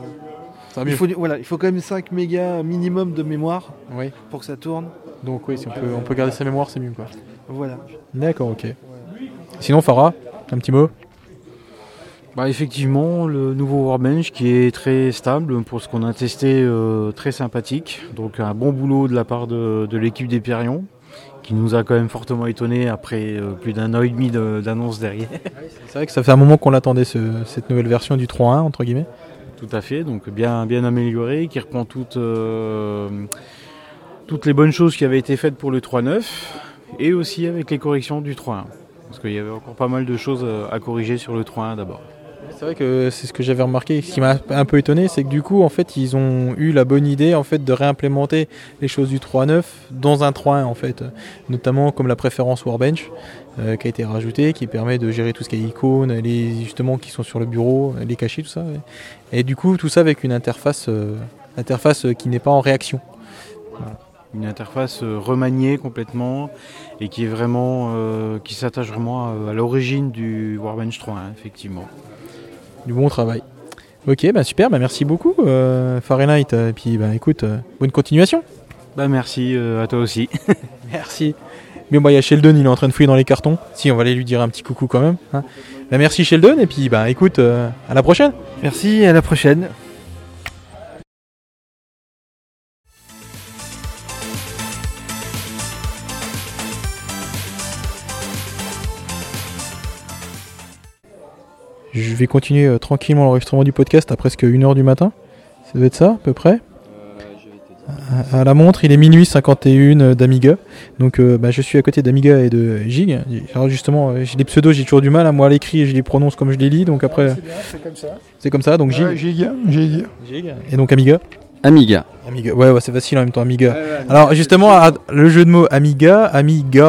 Il faut, voilà, il faut quand même 5 mégas minimum de mémoire Oui. pour que ça tourne. Donc, oui, si on peut, on peut garder sa mémoire, c'est mieux quoi. Voilà. D'accord, ok. Sinon, Farah, un petit mot? Bah, effectivement, le nouveau Warbench qui est très stable pour ce qu'on a testé, euh, très sympathique. Donc un bon boulot de la part de, de l'équipe d'Hyperion qui nous a quand même fortement étonné après euh, plus d'un an et demi de- d'annonce derrière. C'est vrai que ça fait un moment qu'on l'attendait, ce- cette nouvelle version du 3.1, entre guillemets. Tout à fait, donc bien, bien amélioré, qui reprend toutes, euh, toutes les bonnes choses qui avaient été faites pour le 3.9 et aussi avec les corrections du 3.1. Parce qu'il y avait encore pas mal de choses à corriger sur le 3.1 d'abord. C'est vrai que c'est ce que j'avais remarqué. Ce qui m'a un peu étonné, c'est que du coup, en fait, ils ont eu la bonne idée en fait de réimplémenter les choses du 3.9 dans un 3.1 en fait, notamment comme la préférence Warbench euh, qui a été rajoutée, qui permet de gérer tout ce qui est icônes, les justement qui sont sur le bureau, les cachets, tout ça. Et, du coup, tout ça avec une interface, euh, interface euh, qui n'est pas en réaction. Une interface remaniée complètement et qui est vraiment, qui s'attache vraiment à, à l'origine du Warbench 3.1, effectivement. Du bon travail. Ok, bah super, bah merci beaucoup euh, Fahrenheit. Et puis bah écoute, euh, bonne continuation. Bah merci euh, à toi aussi. Merci. Mais bon, il y a Sheldon, il est en train de fouiller dans les cartons. Si, on va aller lui dire un petit coucou quand même. hein. Bah, merci Sheldon, et puis bah écoute, euh, à la prochaine. Merci, à la prochaine. Je vais continuer euh, tranquillement l'enregistrement du podcast à presque 1h du matin. Ça doit être ça, à peu près. À, à la montre, il est minuit 51 d'Amiga. Donc euh, bah, je suis à côté d'Amiga et de Gig. Alors justement, euh, j'ai des pseudos, j'ai toujours du mal. à Moi, à l'écrit, je les prononce comme je les lis. Donc après, c'est comme ça. c'est comme ça. Donc Gig. Giga. Gig. Et donc Amiga. Amiga. Amiga. Ouais, ouais c'est facile en même temps, Amiga. Alors justement, à- le jeu de mots Amiga, Amiga.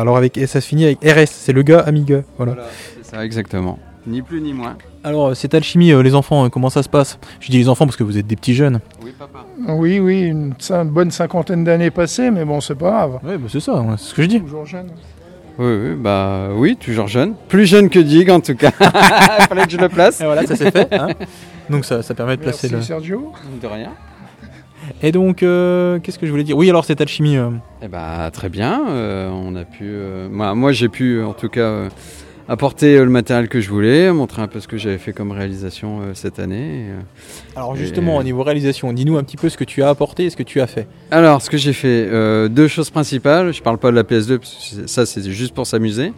Alors avec et ça se finit avec RS. C'est le gars Amiga. Voilà. C'est ça, exactement. Ni plus ni moins. Alors euh, cette alchimie, euh, les enfants, euh, comment ça se passe? Je dis les enfants parce que vous êtes des petits jeunes. Oui, papa. Oui, oui, une cin- bonne cinquantaine d'années passées, mais bon, c'est pas grave. Ouais, bah c'est ça, ouais, c'est ce que je dis. Toujours jeune. Oui, oui, bah oui, toujours jeune. Plus jeune que Dig en tout cas. Fallait que je le place. Et voilà, ça c'est fait. hein. donc ça, ça permet de placer Merci le. Sergio. De rien. Et donc, euh, qu'est-ce que je voulais dire? Oui, alors cette alchimie. euh, Eh bah très bien. euh, on a pu. euh, moi, moi j'ai pu en tout cas euh, apporter euh, le matériel que je voulais, montrer un peu ce que j'avais fait comme réalisation euh, cette année. et, euh, Alors Et- justement, au niveau réalisation, dis-nous un petit peu ce que tu as apporté et ce que tu as fait. Alors, ce que j'ai fait, euh, deux choses principales. Je parle pas de la PS2, parce que ça c'est juste pour s'amuser.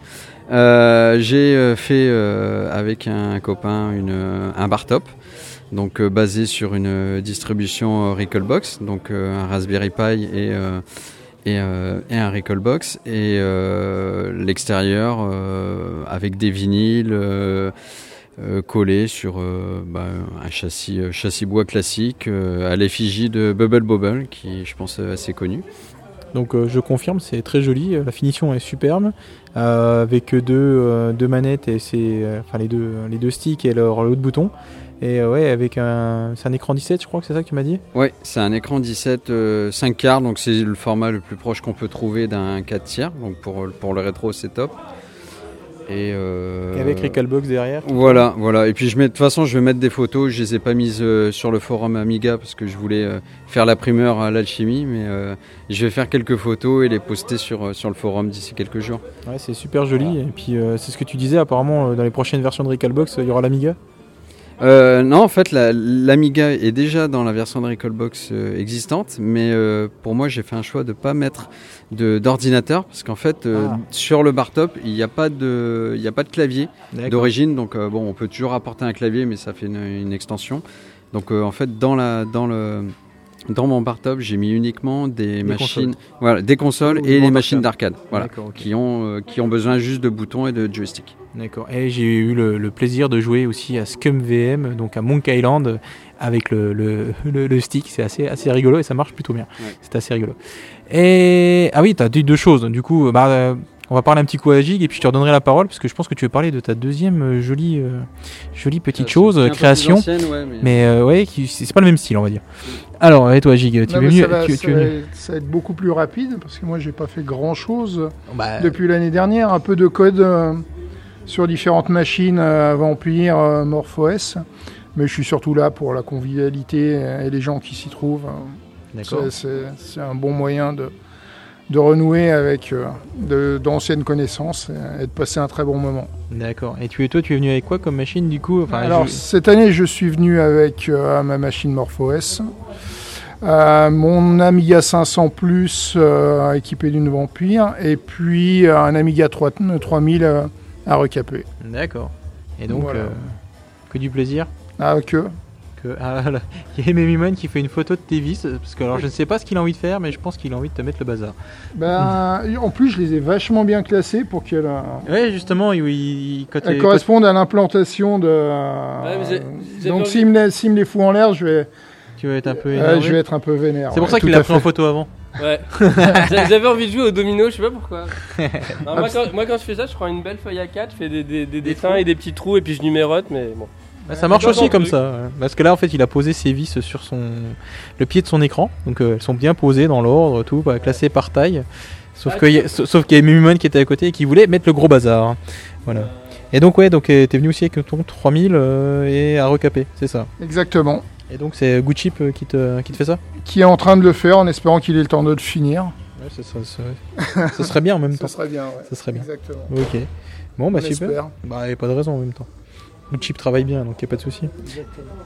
Euh, j'ai fait avec un copain une, un bar top, donc basé sur une distribution Recalbox, donc un Raspberry Pi et, et, euh, et un Recalbox, et euh, l'extérieur euh, avec des vinyles. collés sur bah, un châssis, châssis bois classique à l'effigie de Bubble Bobble, qui est, je pense euh, assez connu. Donc je confirme, c'est très joli, la finition est superbe, avec deux, deux manettes et enfin les deux, les deux sticks et leur le haut de bouton. Et euh, ouais, avec un, c'est un écran 17, je crois que c'est ça que tu m'as dit? Ouais, c'est un écran 17 euh, 5 quarts, donc c'est le format le plus proche qu'on peut trouver d'un 4 tiers. Donc pour, pour le rétro, c'est top. Et, euh, Et avec Recalbox derrière? Voilà, voilà. Et puis je mets, de toute façon, je vais mettre des photos. Je les ai pas mises euh, sur le forum Amiga parce que je voulais euh, faire la primeur à l'alchimie, mais je vais faire quelques photos et les poster sur, sur le forum d'ici quelques jours. Ouais, c'est super joli. Et puis c'est ce que tu disais, apparemment dans les prochaines versions de Recalbox, il y aura l'Amiga? Euh, non, en fait, la- l'Amiga est déjà dans la version de Recalbox euh, existante, mais euh, pour moi, j'ai fait un choix de pas mettre d'ordinateur parce qu'en fait, euh, Ah. sur le bar top, il n'y a pas de, il y a pas de clavier d'origine, donc euh, bon, on peut toujours apporter un clavier, mais ça fait une, une extension. Donc euh, en fait, dans la, dans le dans mon bar top, j'ai mis uniquement des, machines, consoles. voilà, des consoles et les machines d'arcade. voilà, qui ont euh, qui ont besoin juste de boutons et de joystick. D'accord. Et j'ai eu le, le plaisir de jouer aussi à Scum VM, donc à Monk Island, avec le, le, le- stick. C'est assez, assez rigolo et ça marche plutôt bien. Ouais. C'est assez rigolo. Et ah oui, tu as dit deux choses. Du coup, bah, on va parler un petit coup à Gig et puis je te redonnerai la parole parce que je pense que tu veux parler de ta deuxième euh, jolie, euh, jolie petite Euh, chose, euh, création. ancienne, ouais, mais- mais euh, ouais, c'est pas le même style, on va dire. Alors, et toi, Gig, tu Non, mais venu. ça, va, tu- ça tu es va venu- être- ça va être beaucoup plus rapide parce que moi j'ai pas fait grand chose Bah, depuis l'année dernière. Un peu de code euh, sur différentes machines euh, à Vampire, euh, MorphOS. Mais je suis surtout là pour la convivialité et les gens qui s'y trouvent. C'est c'est un bon moyen de, de renouer avec euh, d'anciennes connaissances et, et de passer un très bon moment. D'accord. Et tu toi, tu es venu avec quoi comme machine du coup? Enfin, Alors je- cette année, je suis venu avec euh, ma machine MorphOS, euh, mon Amiga 500 Plus euh, équipé d'une Vampire, et puis un Amiga 3 3000 euh, à recaper. D'accord. Et donc, Voilà. que du plaisir? Ah, que que, là, Il y a Mimiman qui fait une photo de tes vis, parce que alors je ne sais pas ce qu'il a envie de faire, mais je pense qu'il a envie de te mettre le bazar. ben, En plus, je les ai vachement bien classés pour qu'elles euh, Ouais, justement, il, il- quand elles t'es- correspondent à l'implantation de. donc s'il me, me les fout en l'air, je vais, tu vas être un peu euh, énervé. je vais être un peu vénère. C'est pour ouais, ça qu'il l'a pris en photo avant. Ouais. J'a- J'avais envie de jouer au domino, je sais pas pourquoi. Non, moi, quand, moi, quand je fais ça, je prends une belle feuille à 4, je fais des, des, des dessins et des petits trous et puis je numérote, mais bon. Ça marche aussi comme ça. Parce que là, en fait, il a posé ses vis sur son le pied de son écran, donc euh, elles sont bien posées dans l'ordre, tout, bah, classées par taille. Sauf Ah, que y sauf qu'il y a Mimiman qui était à côté et qui voulait mettre le gros bazar. Voilà. Et donc ouais, donc euh, t'es venu aussi avec ton 3000 euh, et à recaper, c'est ça. Exactement. Et donc c'est Gucci euh, qui te qui te fait ça? Qui est en train de le faire en espérant qu'il ait le temps de le finir. Ouais, ça, serait- ça- ça serait bien en même Ça temps. serait bien, ouais. Ça serait bien. Exactement. Ok. Bon bah On super. espère. Bah y a pas de raison en même temps. Gucci travaille bien, donc y a pas de souci.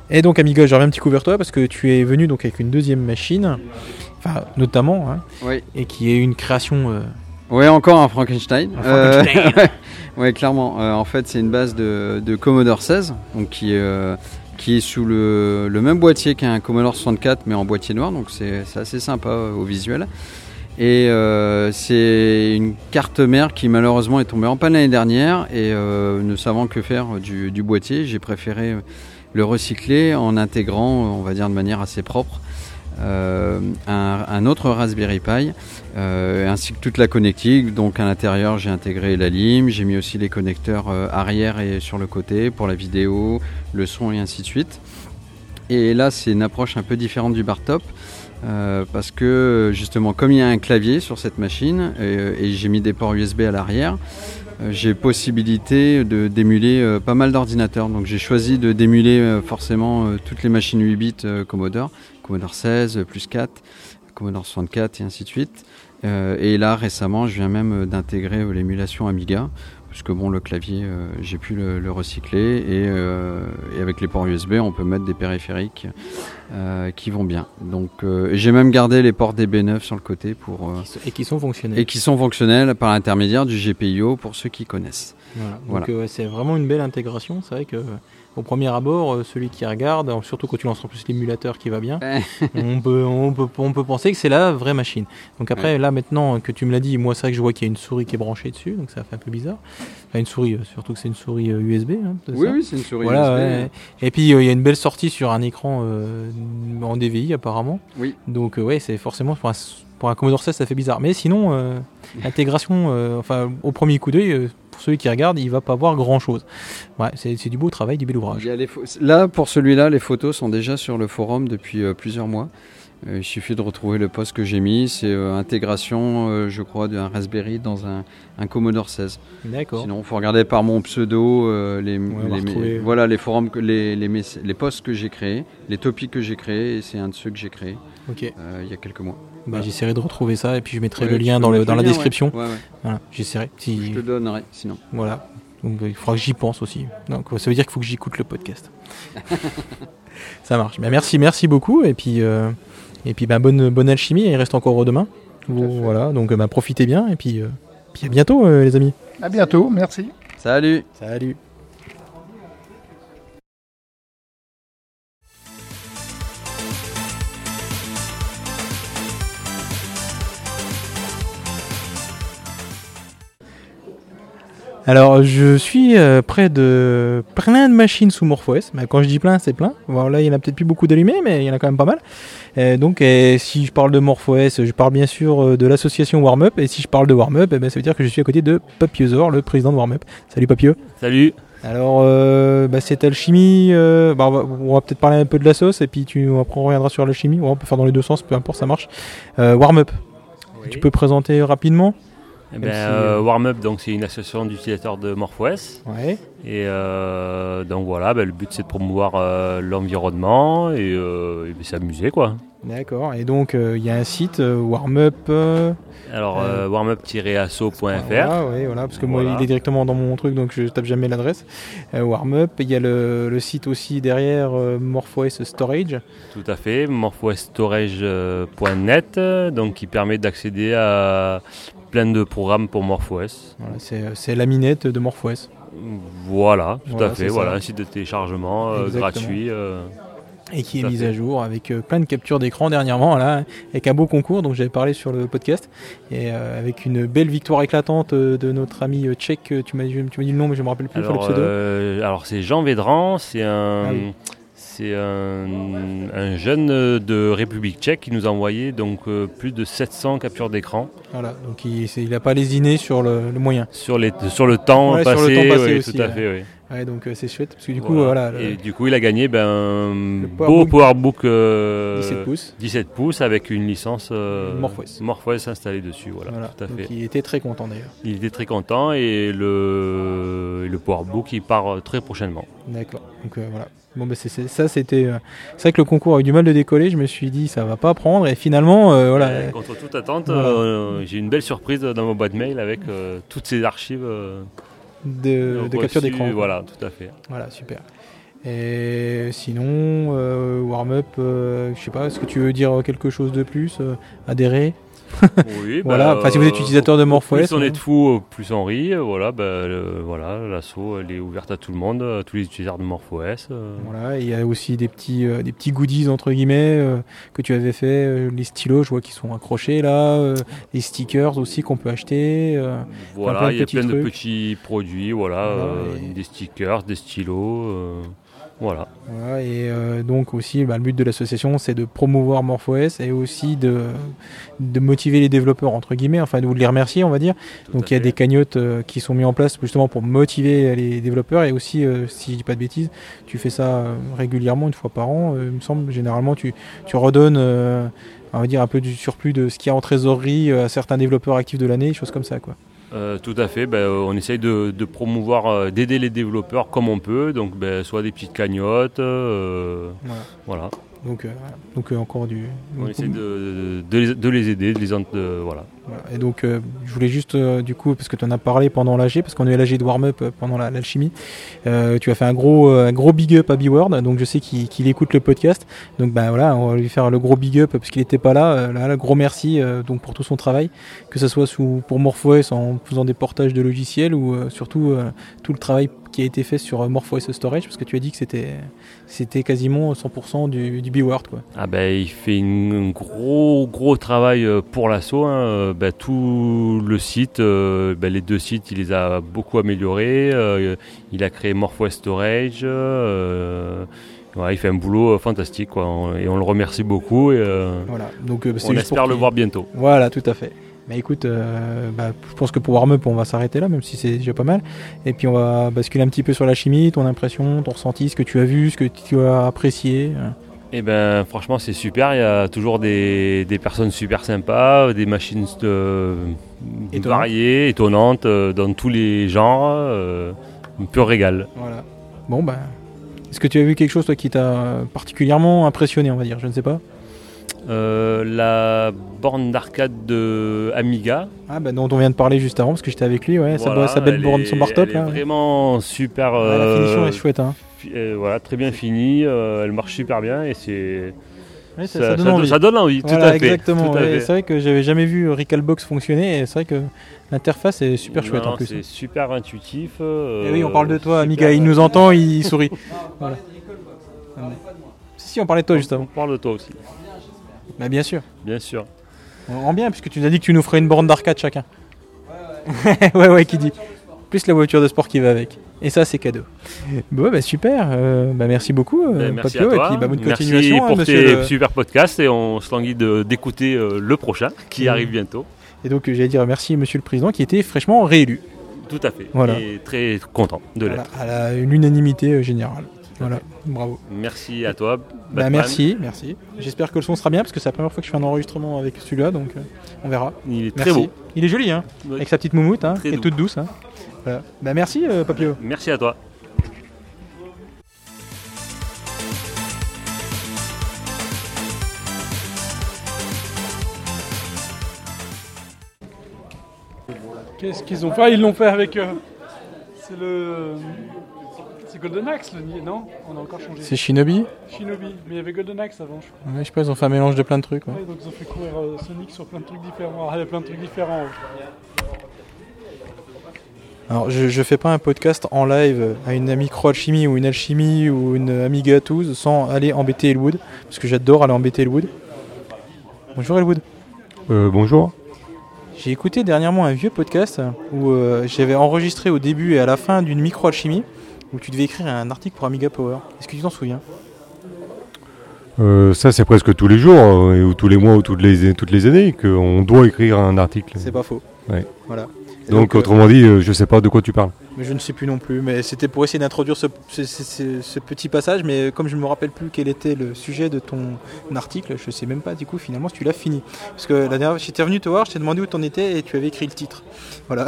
Et donc Amiga, je reviens un petit coup vers toi parce que tu es venu donc avec une deuxième machine, enfin notamment, hein, Oui. et qui est une création. euh, Ouais, encore un Frankenstein. Un Frankenstein. Euh, ouais, clairement. Euh, en fait, c'est une base de, de Commodore 16, donc qui, est, euh, qui est sous le, le même boîtier qu'un Commodore 64, mais en boîtier noir, donc c'est assez sympa euh, au visuel. Et euh, c'est une carte mère qui malheureusement est tombée en panne l'année dernière et euh, ne savant que faire du, boîtier, j'ai préféré le recycler en intégrant, on va dire de manière assez propre, euh, un, un autre Raspberry Pi ainsi que toute la connectique. Donc à l'intérieur, j'ai intégré la lime, j'ai mis aussi les connecteurs arrière et sur le côté pour la vidéo, le son et ainsi de suite. Et là, c'est une approche un peu différente du bar top. Euh, parce que justement, comme il y a un clavier sur cette machine euh, et j'ai mis des ports USB à l'arrière, euh, j'ai possibilité de d'émuler pas mal d'ordinateurs. Donc j'ai choisi de d'émuler forcément toutes les machines 8 bits Commodore, Commodore 16, euh, plus 4, Commodore 64 et ainsi de suite. Et là récemment, je viens même d'intégrer l'émulation Amiga. Parce que bon, le clavier, euh, j'ai pu le, le recycler et, euh, et avec les ports USB, on peut mettre des périphériques euh, qui vont bien. Donc, j'ai même gardé les ports DB9 sur le côté pour et qui sont fonctionnels. et qui sont fonctionnels par l'intermédiaire du GPIO pour ceux qui connaissent. Voilà. Donc Voilà. c'est vraiment une belle intégration. C'est vrai que au premier abord, euh, celui qui regarde, euh, surtout quand tu lances en plus l'émulateur qui va bien, on, peut, on, peut, on peut penser que c'est la vraie machine. Donc après, là maintenant que tu me l'as dit, moi c'est vrai que je vois qu'il y a une souris qui est branchée dessus, donc ça fait un peu bizarre. Enfin, une souris, euh, surtout que c'est une souris USB. hein, Oui, ça oui, c'est une souris Voilà, USB. ouais. Et puis euh, il y a une belle sortie sur un écran euh, en DVI apparemment. Oui. Donc euh, ouais, c'est forcément pour un, pour un Commodore 16 ça fait bizarre. Mais sinon, l'intégration, enfin au premier coup d'œil, pour celui qui regarde, il va pas voir grand chose. Ouais, c'est du beau travail, du bel ouvrage. Les Là, pour celui-là, les photos sont déjà sur le forum depuis euh, plusieurs mois. Euh, il suffit de retrouver le post que j'ai mis. C'est euh, intégration, euh, je crois, d'un Raspberry dans un, un Commodore 16. D'accord. Sinon, il faut regarder par mon pseudo les, voilà, les forums, que, les, les, les posts que j'ai créés, les topics que j'ai créés, et c'est un de ceux que j'ai créé Ok. euh, il y a quelques mois. Bah, J'essaierai de retrouver ça et puis je mettrai Ouais, le lien dans, le, dans la lien, description. Ouais, ouais. Voilà, j'essaierai. Si... Je te donnerai, sinon. Voilà. Donc il faudra que j'y pense aussi. Donc ça veut dire qu'il faut que j'écoute le podcast. ça marche. Bah, merci, merci beaucoup. Et puis, euh, et puis bah, bonne, bonne alchimie. Il reste encore demain. Voilà. Donc bah, profitez bien. Et puis, euh, puis à bientôt, euh, les amis. À bientôt, merci. Salut Salut Alors, je suis euh, près de plein de machines sous MorphOS. Mais quand je dis plein, c'est plein. Bon, là, il y en a peut-être plus beaucoup d'allumés, mais il y en a quand même pas mal. Euh, donc, euh, si je parle de MorphOS, je parle bien sûr euh, de l'association WarmUp. Et si je parle de WarmUp, eh ben, ça veut dire que je suis à côté de Papiozor, le président de WarmUp. Salut Papio. Salut. Alors, euh, bah, cette alchimie, euh, bah, on va, peut-être parler un peu de la sauce, et puis tu, après on reviendra sur l'alchimie. Ouais, on peut faire dans les deux sens, peu importe, ça marche. Euh, WarmUp, tu peux présenter rapidement Eh ben, euh, euh, WarmUp, donc c'est une association d'utilisateurs de MorphOS. Ouais. Et euh, donc voilà, ben, le but c'est de promouvoir euh, l'environnement et, s'amuser quoi. D'accord, et donc il y a un site, WarmUp. Alors warmup-asso.fr. Voilà, ouais, voilà, parce que moi il est directement dans mon truc donc je tape jamais l'adresse. Warmup, il y a le, le site aussi derrière MorphOS Storage. Tout à fait, morphostorage.net, euh, donc qui permet d'accéder à plein de programmes pour MorphOS. Voilà, c'est, la minette de MorphOS. Voilà, tout Voilà, à fait, ça. voilà, un site de téléchargement euh, gratuit. euh, Et qui est tout à mise fait. à jour avec euh, plein de captures d'écran dernièrement, là, avec un beau concours, donc j'avais parlé sur le podcast, et euh, avec une belle victoire éclatante de notre ami tchèque, tu m'as, dit- tu dit le nom mais je me rappelle plus, enfin, le Alors, pseudo. alors c'est Jean Védran, c'est un, Ah oui. C'est un, un jeune de République tchèque qui nous a envoyé donc euh, plus de 700 captures d'écran Voilà, donc il, c'est- il a pas lésiné sur le, le moyen. sur, les, sur le temps Ouais, sur passé. le temps passé aussi, tout à ouais. fait, oui. Ouais, donc euh, c'est chouette, parce que du coup, voilà, Et le- du coup, il a gagné ben, un beau PowerBook euh, 17 pouces. 17 pouces avec une licence euh, MorphOS. MorphOS installée dessus. Voilà, Voilà, tout à donc fait. il était très content d'ailleurs. Il était très content et le, le PowerBook il part euh, très prochainement. D'accord. Donc euh, voilà. Bon, bah, c'est, ça, c'était. euh, c'est vrai que le concours a eu du mal de décoller. Je me suis dit, ça va pas prendre. Et finalement, euh, voilà. Contre toute attente, Voilà. euh, j'ai une belle surprise dans ma boîte mail avec toutes ces archives de, de capture d'écran. Voilà, tout à fait. Voilà, super. Et sinon, Warm-up, je sais pas, est-ce que tu veux dire quelque chose de plus Adhérer? Oui, Voilà, bah, enfin, si vous êtes utilisateur de MorphOS, Plus on hein. est de fous, au plus on rit. euh, Voilà, bah, voilà l'assaut elle est ouverte à tout le monde, à tous les utilisateurs de MorphOS. euh. Voilà, il y a aussi des petits, euh, des petits goodies entre guillemets euh, que tu avais fait, les stylos, je vois qu'ils sont accrochés là, les stickers aussi qu'on peut acheter. Voilà, de il y a plein de petits produits, voilà, Voilà, des stickers, des stylos, voilà. Voilà, et euh, donc aussi, bah, le but de l'association, c'est de promouvoir MorphOS et aussi de, de motiver les développeurs, entre guillemets, enfin, ou de les remercier, on va dire. donc il y a des cagnottes euh, qui sont mises en place justement pour motiver les développeurs et aussi, euh, si je dis pas de bêtises, tu fais ça régulièrement, une fois par an, il me semble, généralement, tu, tu redonnes, on va dire, un peu du surplus de ce qu'il y a en trésorerie à certains développeurs actifs de l'année, choses comme ça, quoi. Euh, tout à fait, ben, euh, on essaye de, de promouvoir, euh, d'aider les développeurs comme on peut, donc ben, soit des petites cagnottes, euh, Voilà. voilà. Donc, donc encore du. On essaie de, de les, de les aider, de les voilà. Et donc, euh, je voulais juste, euh, du coup, parce que tu en as parlé pendant l'AG, parce qu'on a eu l'AG de warm-up euh, pendant la- l'alchimie, euh, tu as fait un gros, euh, un gros big up à B-Word, donc je sais qu'il écoute le podcast. Donc, ben voilà, on va lui faire le gros big up parce qu'il n'était pas là. Là, gros merci donc pour tout son travail, que ce soit sous, pour MorphOS en faisant des portages de logiciels ou surtout tout le travail qui a été fait sur euh, MorphOS Storage, parce que tu as dit que c'était c'était quasiment 100% du, du B-Word, quoi. Ah ben, il fait un gros gros travail euh, pour l'assaut. hein. Euh, ben, tout le site, euh, ben, les deux sites, il les a beaucoup améliorés. Euh, il a créé MorphOS Storage. euh, il fait un boulot euh, fantastique quoi. On- et on le remercie beaucoup. Et, euh, Voilà. Donc, euh, on espère le voir bientôt. Voilà, tout à fait. Bah écoute, euh, bah, je pense que pour Warm-Up, on va s'arrêter là, même si c'est déjà pas mal. Et puis on va basculer un petit peu sur la chimie, ton impression, ton ressenti, ce que tu as vu, ce que tu as apprécié. euh. Eh ben, franchement, c'est super. Il y a toujours des, des personnes super sympas, des machines euh, variées, étonnantes, dans tous les genres. euh, un pur régal. Voilà. Bon, bah. Est-ce que tu as vu quelque chose, toi, qui t'a particulièrement impressionné, on va dire Je ne sais pas? Euh, la borne d'arcade de Amiga. Ah, bah, dont on vient de parler juste avant, parce que j'étais avec lui, ouais, sa, Voilà, sa belle elle borne, son bar top. elle est là. vraiment super. Ouais, la euh, finition est chouette, hein. euh, voilà, très bien finie. euh, elle marche super bien et c'est. Ouais, ça, ça- ça donne ça- envie. ça donne envie, tout Voilà, à fait, Exactement. tout à ouais, fait. C'est vrai que j'avais jamais vu Recalbox fonctionner, et c'est vrai que l'interface est super chouette Non, en plus. C'est super intuitif. euh, Eh oui, on parle de toi, Amiga. Il nous entend, il sourit. Voilà. Si, si, on parlait de toi juste avant. On parle de toi aussi. Bah, bien sûr. Bien sûr. On rend bien, puisque tu nous as dit que tu nous ferais une borne d'arcade chacun. ouais, ouais, qui dit. plus la voiture de sport qui va avec. Et ça, c'est cadeau. Bon, bah super. euh, bah, merci beaucoup, euh, Ben, merci Papio. à toi. Et puis, bah, bonne Merci continuation, hein, pour monsieur. tes super podcasts et on se languit d'écouter euh, le prochain qui Mm. arrive bientôt. Et donc, j'allais dire merci, monsieur le président, qui était fraîchement réélu. Tout à fait. Voilà. Et très content de Voilà, l'être. à la- l'unanimité euh, générale. Voilà, bravo. Merci à toi. Bah, merci, merci. J'espère que le son sera bien parce que c'est la première fois que je fais un enregistrement avec celui-là, donc euh, on verra. Il est très beau. Il est joli, hein, Oui. avec sa petite moumoute, hein, et doux. toute douce. Hein. Voilà. Bah, merci, euh, Papio. Merci à toi. Qu'est-ce qu'ils ont fait? Ah, Ils l'ont fait avec. euh, c'est le. C'est Golden Axe, le nier, non? On a encore changé. C'est Shinobi? Shinobi. Mais il y avait Golden Axe avant, je crois. Ouais, Je sais pas, ils ont fait un mélange de plein de trucs. ouais. Ouais, donc ils ont fait courir euh, Sonic sur plein de trucs différents. Ah, il y a plein de trucs différents. Alors, je, je fais pas un podcast en live à une micro alchimie ou une alchimie ou une Amiga 12 sans aller embêter Elwood, parce que j'adore aller embêter Elwood. Bonjour Elwood. Euh, bonjour. J'ai écouté dernièrement un vieux podcast où euh, j'avais enregistré au début et à la fin d'une micro alchimie où tu devais écrire un article pour Amiga Power. Est-ce que tu t'en souviens? Euh, ça, c'est presque tous les jours, euh, ou tous les mois, ou toutes les, toutes les années, qu'on doit écrire un article. C'est pas faux. Ouais. Voilà. Donc, euh, autrement dit, euh, je sais pas de quoi tu parles. Mais je ne sais plus non plus. Mais c'était pour essayer d'introduire ce, ce- ce- ce- ce petit passage. Mais comme je ne me rappelle plus quel était le sujet de ton article, je sais même pas du coup finalement si tu l'as fini. Parce que la dernière fois, j'étais venu te voir, je t'ai demandé où t'en étais et tu avais écrit le titre. Voilà.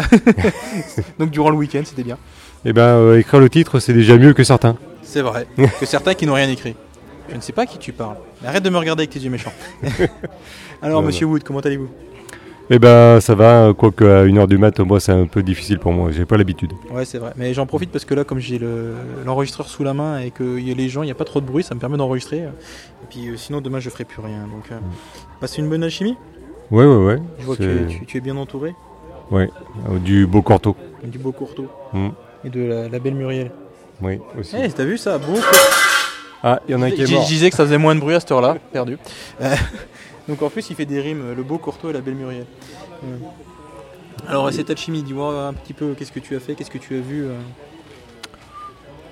Donc durant le week-end, c'était bien. Eh ben, euh, écrire le titre, c'est déjà mieux que certains. C'est vrai. que certains qui n'ont rien écrit. Je ne sais pas à qui tu parles. Arrête de me regarder avec tes yeux méchants. Alors, Non, monsieur Wood, comment allez-vous? Eh ben, ça va, quoique à 1h du mat, moi, c'est un peu difficile pour moi, j'ai pas l'habitude. Ouais, c'est vrai. Mais j'en profite parce que là, comme j'ai le- l'enregistreur sous la main et qu'il y a les gens, il n'y a pas trop de bruit, ça me permet d'enregistrer. Et puis euh, sinon, demain, je ferai plus rien. Donc, euh, passez une bonne alchimie? Ouais, ouais, ouais. Je vois que tu, tu- tu es bien entouré. Ouais, du beau corto. Du beau courteau. Mm. Et de la, la belle Muriel. Oui, aussi. Eh, t'as vu ça? Beau Ah, il y en a un qui est Je mort. disais que ça faisait moins de bruit à cette heure-là, perdu. Euh, donc en plus, il fait des rimes, le beau Courtois et la belle Muriel. Ouais. Alors, cette alchimie, dis-moi un petit peu qu'est-ce que tu as fait, qu'est-ce que tu as vu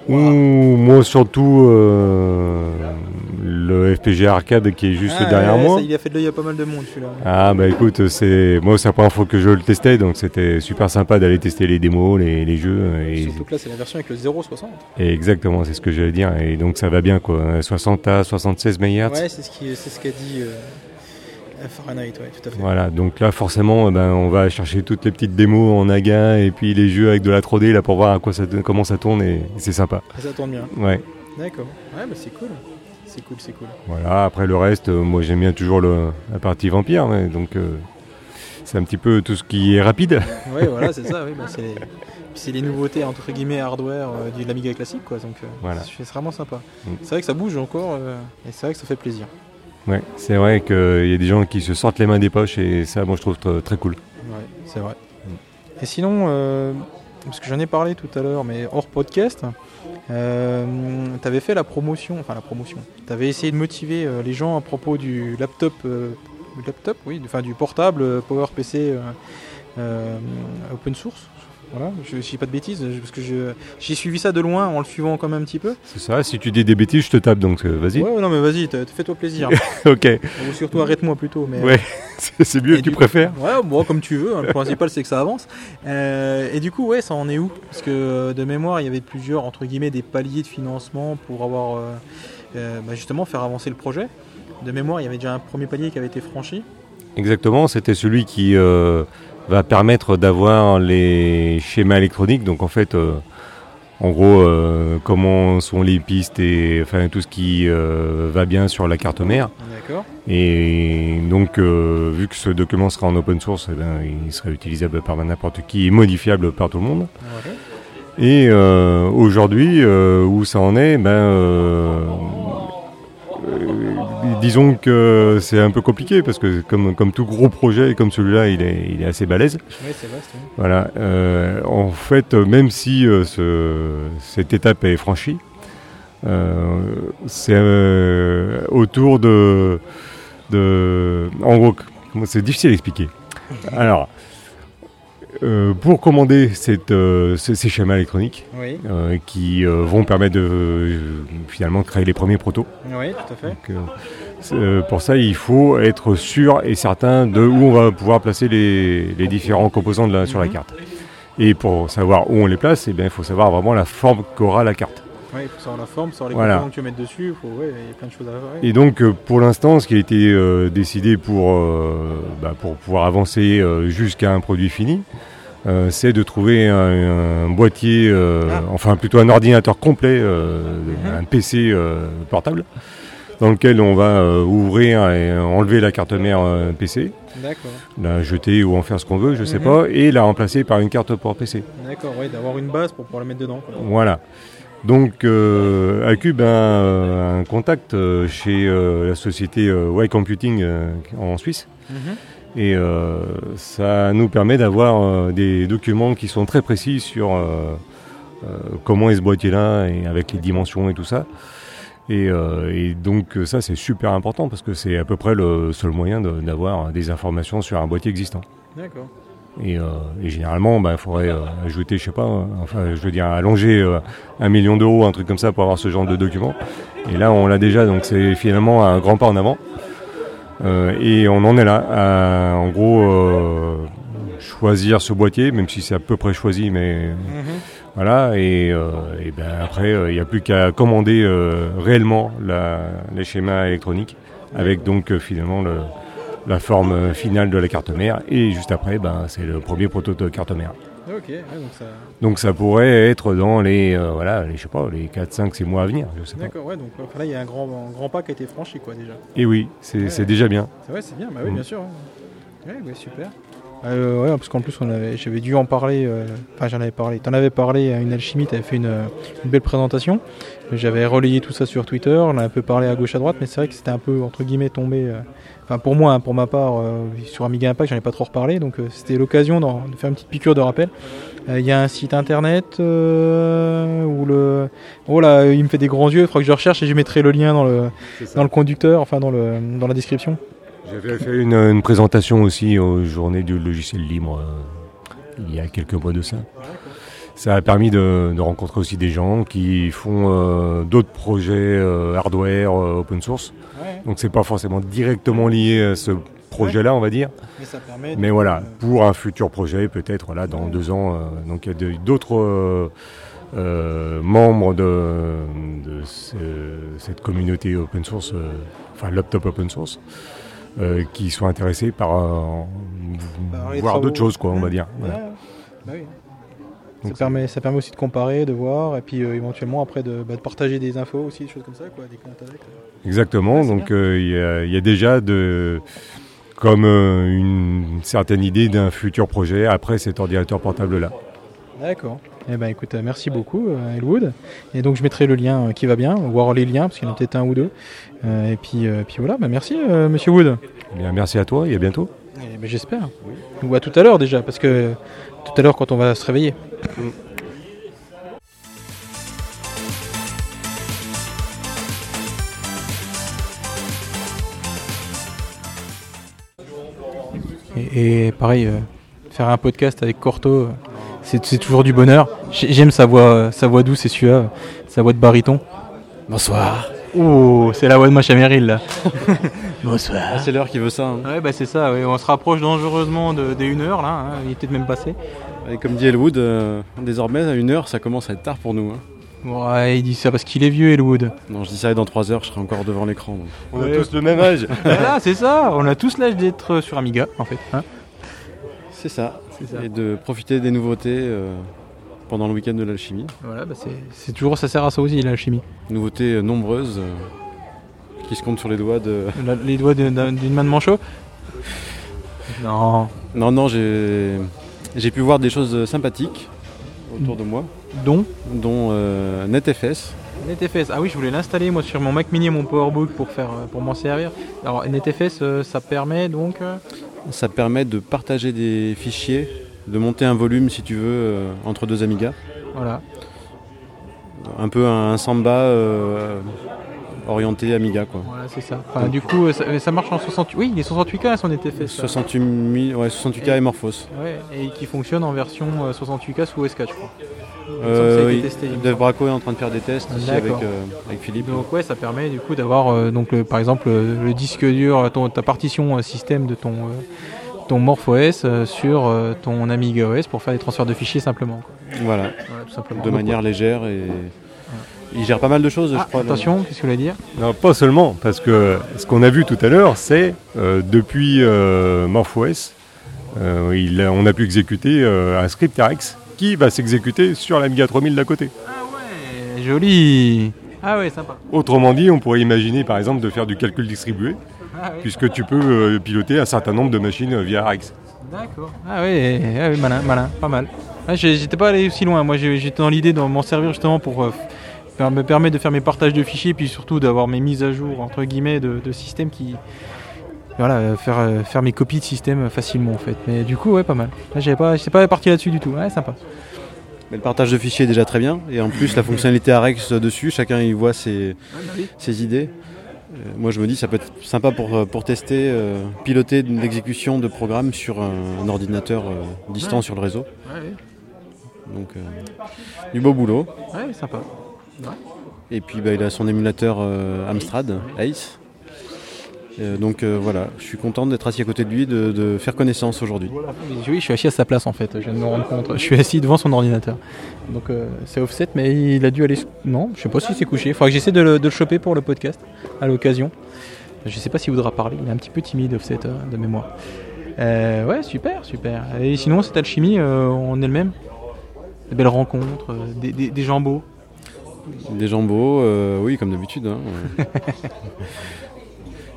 euh Ouh, moi, surtout, euh, le FPG Arcade qui est juste Ah, derrière ouais, moi. ça, il a fait de l'œil à pas mal de monde celui-là. Ah bah écoute, c'est moi c'est la première fois que je le testais, donc c'était super sympa d'aller tester les démos, les, les jeux. Et, Surtout que là, c'est la version avec le 0,60. et exactement, c'est ce que j'allais dire. Et donc ça va bien quoi, 60 à 76 MHz. Ouais, c'est ce qu'a dit euh, Fahrenheit, ouais, tout à fait. Voilà, donc là forcément, eh ben, on va chercher toutes les petites démos en AGA et puis les jeux avec de la 3D là pour voir à quoi ça, comment ça tourne et c'est sympa. Et ça tourne bien. Ouais. D'accord. Ouais, bah c'est cool. C'est cool, c'est cool. Voilà, après le reste, euh, moi j'aime bien toujours le, la partie vampire, donc euh, c'est un petit peu tout ce qui est rapide. Ouais, voilà, c'est ça, oui. Bah, c'est c'est les nouveautés, entre guillemets, hardware euh, de l'Amiga classique, quoi. Donc, euh, Voilà. c'est c'est vraiment sympa. Mm. C'est vrai que ça bouge encore, euh, et c'est vrai que ça fait plaisir. Ouais, c'est vrai qu'il y a des gens qui se sortent les mains des poches et ça, moi je trouve tr- très cool. Ouais, c'est vrai. Et sinon, euh, parce que j'en ai parlé tout à l'heure, mais hors podcast, euh, tu avais fait la promotion, enfin la promotion, tu avais essayé de motiver euh, les gens à propos du laptop, euh, du laptop, oui, enfin du portable PowerPC open source. Voilà, je ne dis pas de bêtises, parce que j'ai suivi ça de loin en le suivant quand même un petit peu. C'est ça, si tu dis des bêtises, je te tape donc euh, vas-y. Ouais, non mais vas-y, fais-toi plaisir. Ok. Ou surtout arrête-moi plutôt. Mais, Ouais, c'est- mieux, Et tu préfères Ouais, bon, comme tu veux. hein, Le principal, c'est que ça avance. Euh, et du coup, ouais, ça en est où? Parce que euh, de mémoire, il y avait plusieurs, entre guillemets, des paliers de financement pour avoir, euh, bah, justement, faire avancer le projet. De mémoire, il y avait déjà un premier palier qui avait été franchi. Exactement, c'était celui qui euh, va permettre d'avoir les schémas électroniques. Donc en fait, euh, en gros, euh, comment sont les pistes et enfin tout ce qui va bien sur la carte mère. D'accord. Et donc, vu que ce document sera en open source, eh ben, il sera utilisable par n'importe qui et modifiable par tout le monde. Et aujourd'hui, où ça en est, ben, disons que c'est un peu compliqué parce que comme, comme tout gros projet, comme celui-là, il est, il est assez balèze. Ouais, c'est vaste. oui. Voilà. euh, en fait, même si euh, ce- cette étape est franchie, euh, c'est autour de, de, en gros, c'est difficile à expliquer. Alors, euh, pour commander cette, euh, ces, ces schémas électroniques Oui. euh, qui vont permettre de finalement créer les premiers protos. Oui, tout à fait. Donc, pour ça, il faut être sûr et certain de où on va pouvoir placer les, les différents composants de la- sur la Mhm. carte. Et pour savoir où on les place, eh bien, il faut savoir vraiment la forme qu'aura la carte. Ouais, il faut savoir la forme, savoir les Voilà. composants que tu veux mettre dessus. il ouais, y a plein de choses à faire. Et donc, euh, pour l'instant, ce qui a été euh, décidé pour, euh, bah, pour pouvoir avancer euh, jusqu'à un produit fini, euh, c'est de trouver un, un boîtier, euh, enfin plutôt un ordinateur complet, euh, un PC euh, portable, dans lequel on va euh, ouvrir et enlever la carte mère euh, PC, la jeter ou en faire ce qu'on veut, je sais Mhm. pas, et la remplacer par une carte port PC. D'accord, ouais, d'avoir une base pour pouvoir la mettre dedans. quoi. Voilà. Donc, euh, Acube a un, un contact euh, chez euh, la société euh, Y Computing euh, en Suisse. Mhm. Et euh, ça nous permet d'avoir euh, des documents qui sont très précis sur euh, euh, comment est ce boîtier-là, et avec les dimensions et tout ça. Et, euh, et donc euh, ça c'est super important parce que c'est à peu près le seul moyen de- d'avoir des informations sur un boîtier existant. D'accord. Et, euh, et généralement, il faudrait euh, ajouter, je sais pas, euh, enfin, je veux dire, allonger un million d'euros, un truc comme ça, pour avoir ce genre de document. Et là, on l'a déjà, donc c'est finalement un grand pas en avant. Euh, et on en est là, à, en gros, euh, choisir ce boîtier, même si c'est à peu près choisi, mais voilà. Et, euh, et ben après, euh, il n'y a plus qu'à commander euh, réellement la, les schémas électroniques, avec donc finalement le, la forme finale de la carte mère. Et juste après, ben, c'est le premier prototype de carte mère. Ouais, donc ça. Donc ça pourrait être dans les, euh, voilà, les, je sais pas, les 4, 5, 6 mois à venir. D'accord, ouais, donc là il y a un grand, un grand pas qui a été franchi quoi déjà. Et oui, c'est Ouais. c'est déjà bien. C'est vrai, c'est bien, bah oui, Mm. bien sûr. Ouais, ouais, ouais, super. Euh, ouais, parce qu'en plus, on avait, j'avais dû en parler, euh, enfin j'en avais parlé, t'en avais parlé à une alchimie, t'avais fait une, une belle présentation. J'avais relayé tout ça sur Twitter, on a un peu parlé à gauche à droite, mais c'est vrai que c'était un peu, entre guillemets, tombé, euh, enfin pour moi, hein, pour ma part, euh, sur Amiga Impact, j'en ai pas trop reparlé, donc euh, c'était l'occasion de faire une petite piqûre de rappel. Il y a un site internet euh, où le... Oh là, il me fait des grands yeux, il faudra que je recherche et je mettrai le lien dans le, dans le conducteur, enfin dans, le, dans la description. J'avais fait une, une présentation aussi aux journées du logiciel libre euh, il y a quelques mois de ça. Ça a permis de, de rencontrer aussi des gens qui font euh, d'autres projets euh, hardware euh, open source. Ouais. Donc c'est pas forcément directement lié à ce projet-là, on va dire. Mais ça permet Mais voilà, pour un futur projet, peut-être là dans deux ans. euh, donc il y a d'autres euh, euh, membres de, de ce- cette communauté open source, euh, enfin laptop open source, euh, qui sont intéressés par euh, Par voir d'autres choses, quoi, on va dire. Voilà. bah oui. Donc ça, permet, ça permet aussi de comparer, de voir, et puis euh, éventuellement après de, bah, de partager des infos aussi, des choses comme ça, quoi, des contacts. Exactement, donc euh, il y a- il y, a déjà de, comme euh, une certaine idée d'un futur projet après cet ordinateur portable-là. D'accord. Eh ben écoute, euh, merci beaucoup euh, Elwood. Et donc je mettrai le lien euh, qui va bien, voire les liens, parce qu'il y en a peut-être un ou deux. Et puis, puis voilà, bah, merci Monsieur Wood. Eh bien, merci à toi et à bientôt. Eh ben, J'espère. Ou à tout à l'heure déjà, parce que tout à l'heure quand on va se réveiller. Et, et pareil, euh, faire un podcast avec Corto, euh, c'est toujours du bonheur. J'ai- J'aime sa voix, sa voix douce et suave, sa voix de baryton. Bonsoir. Oh, c'est la voix de ma là. Bonsoir. Ah, c'est l'heure qui veut ça. hein. Ouais, bah c'est ça, ouais. on se rapproche dangereusement de, des 1 heure là, hein. il est peut-être même passé. Et comme dit Elwood, euh, désormais à 1h ça commence à être tard pour nous. hein. Ouais, il dit ça parce qu'il est vieux, Elwood. Non, je dis ça et dans 3 heures je serai encore devant l'écran. On a tous le même âge. voilà, c'est ça, on a tous l'âge d'être sur Amiga en fait. hein. C'est ça. Et de profiter des nouveautés euh, pendant le week-end de l'alchimie. Voilà, bah c'est- toujours, ça sert à ça aussi l'alchimie. Nouveautés euh, nombreuses euh, qui se comptent sur les doigts de. La- les doigts d'une d'un- d'une main de manchot? Non. Non, non, j'ai j'ai pu voir des choses sympathiques autour de moi. Dont? Dont euh, NetFS. NetFS, ah oui, je voulais l'installer moi sur mon Mac Mini et mon PowerBook pour, faire, euh, pour m'en servir. Alors NetFS, euh, ça permet donc. euh, Ça permet de partager des fichiers, de monter un volume si tu veux entre deux Amigas. Voilà. Un peu un, Samba euh, orienté Amiga. Quoi. Voilà, c'est ça. Enfin, du coup, euh, ça, ça marche en 68. Oui, il est 68K, son était fait. ça. 68, 000 ouais, 68K et, Morphos. Ouais, et qui fonctionne en version euh, 68K sous OS4, je crois. Euh, été oui. testé. Braco est en train de faire des tests aussi avec, euh, avec Philippe. Donc ouais, ça permet du coup d'avoir euh, donc le- par exemple le, disque dur, ton, ta partition euh, système de ton euh, ton MorphOS euh, sur euh, ton Amiga OS pour faire des transferts de fichiers simplement. quoi. Voilà, tout simplement. de Donc, manière légère et il gère pas mal de choses, Ah, je crois. attention, qu'est-ce que vous voulez dire Non, pas seulement, parce que ce qu'on a vu tout à l'heure, c'est euh, depuis euh, MorphOS, euh, il a- on a pu exécuter euh, un script RX qui va s'exécuter sur l'Amiga 3000 d'à côté. Eh, Joli. Ah ouais, sympa. Autrement dit, on pourrait imaginer par exemple de faire du calcul distribué, Ah oui. puisque tu peux euh, piloter un certain nombre de machines euh, via RX. D'accord. Ah ouais, ah ouais, malin, malin, pas mal. Ah, J'étais pas allé aussi loin. Moi, j'étais dans l'idée de m'en servir justement pour euh, me permettre de faire mes partages de fichiers, puis surtout d'avoir mes mises à jour entre guillemets de, de systèmes qui, voilà, euh, faire euh, faire mes copies de système facilement en fait. Mais du coup, ouais, pas mal. Là, j'avais pas, j'étais pas parti là-dessus du tout. Ouais, sympa. Mais le partage de fichiers est déjà très bien. Et en plus, la fonctionnalité RX dessus, chacun y voit ses, ses idées. Euh, moi, je me dis, ça peut être sympa pour, pour tester, euh, piloter l'exécution de programmes sur un, un ordinateur euh, distant Ouais. sur le réseau. Ouais, Donc, euh, du beau boulot. ouais, sympa. Et puis, bah, il a son émulateur euh, Amstrad, Ace. Euh, donc euh, voilà, je suis content d'être assis à côté de lui, de, de faire connaissance aujourd'hui. Oui, je suis assis à sa place en fait, je viens de me rendre compte. Je suis assis devant son ordinateur. Donc c'est offset, mais il a dû aller. Non, je sais pas s'il s'est couché. Il faudra que j'essaie de le, choper pour le podcast à l'occasion. Je sais pas s'il voudra parler, il est un petit peu timide, offset de mémoire. Ouais, super, super. Et sinon, cette alchimie, euh, on est le même Des belles rencontres, des, des, des gens beaux. Des jambos, euh, oui, comme d'habitude. hein.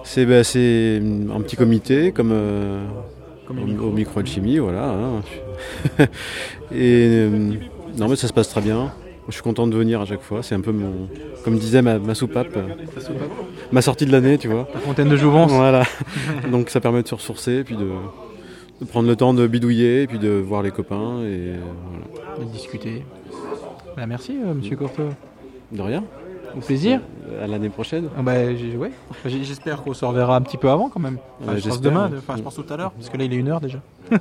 c'est bah, c'est un petit comité, comme, euh, Comme au, micro-alchimie, voilà. hein. Et euh, non, mais ça se passe très bien. Je suis content de venir à chaque fois. C'est un peu mon, comme disait ma, ma soupape, ma sortie de l'année, tu vois. Ta fontaine de jouvence. Voilà. Donc ça permet de se ressourcer, puis de, de prendre le temps de bidouiller, et puis de voir les copains et euh, voilà. De discuter. Bah, merci, euh, monsieur Courteau. De rien. Au plaisir. À l'année prochaine. Ah bah, ouais. J'espère qu'on se reverra un petit peu avant quand même. Enfin, Ouais, je pense j'espère, demain, ouais. enfin je pense tout à l'heure, parce que là il est une heure déjà.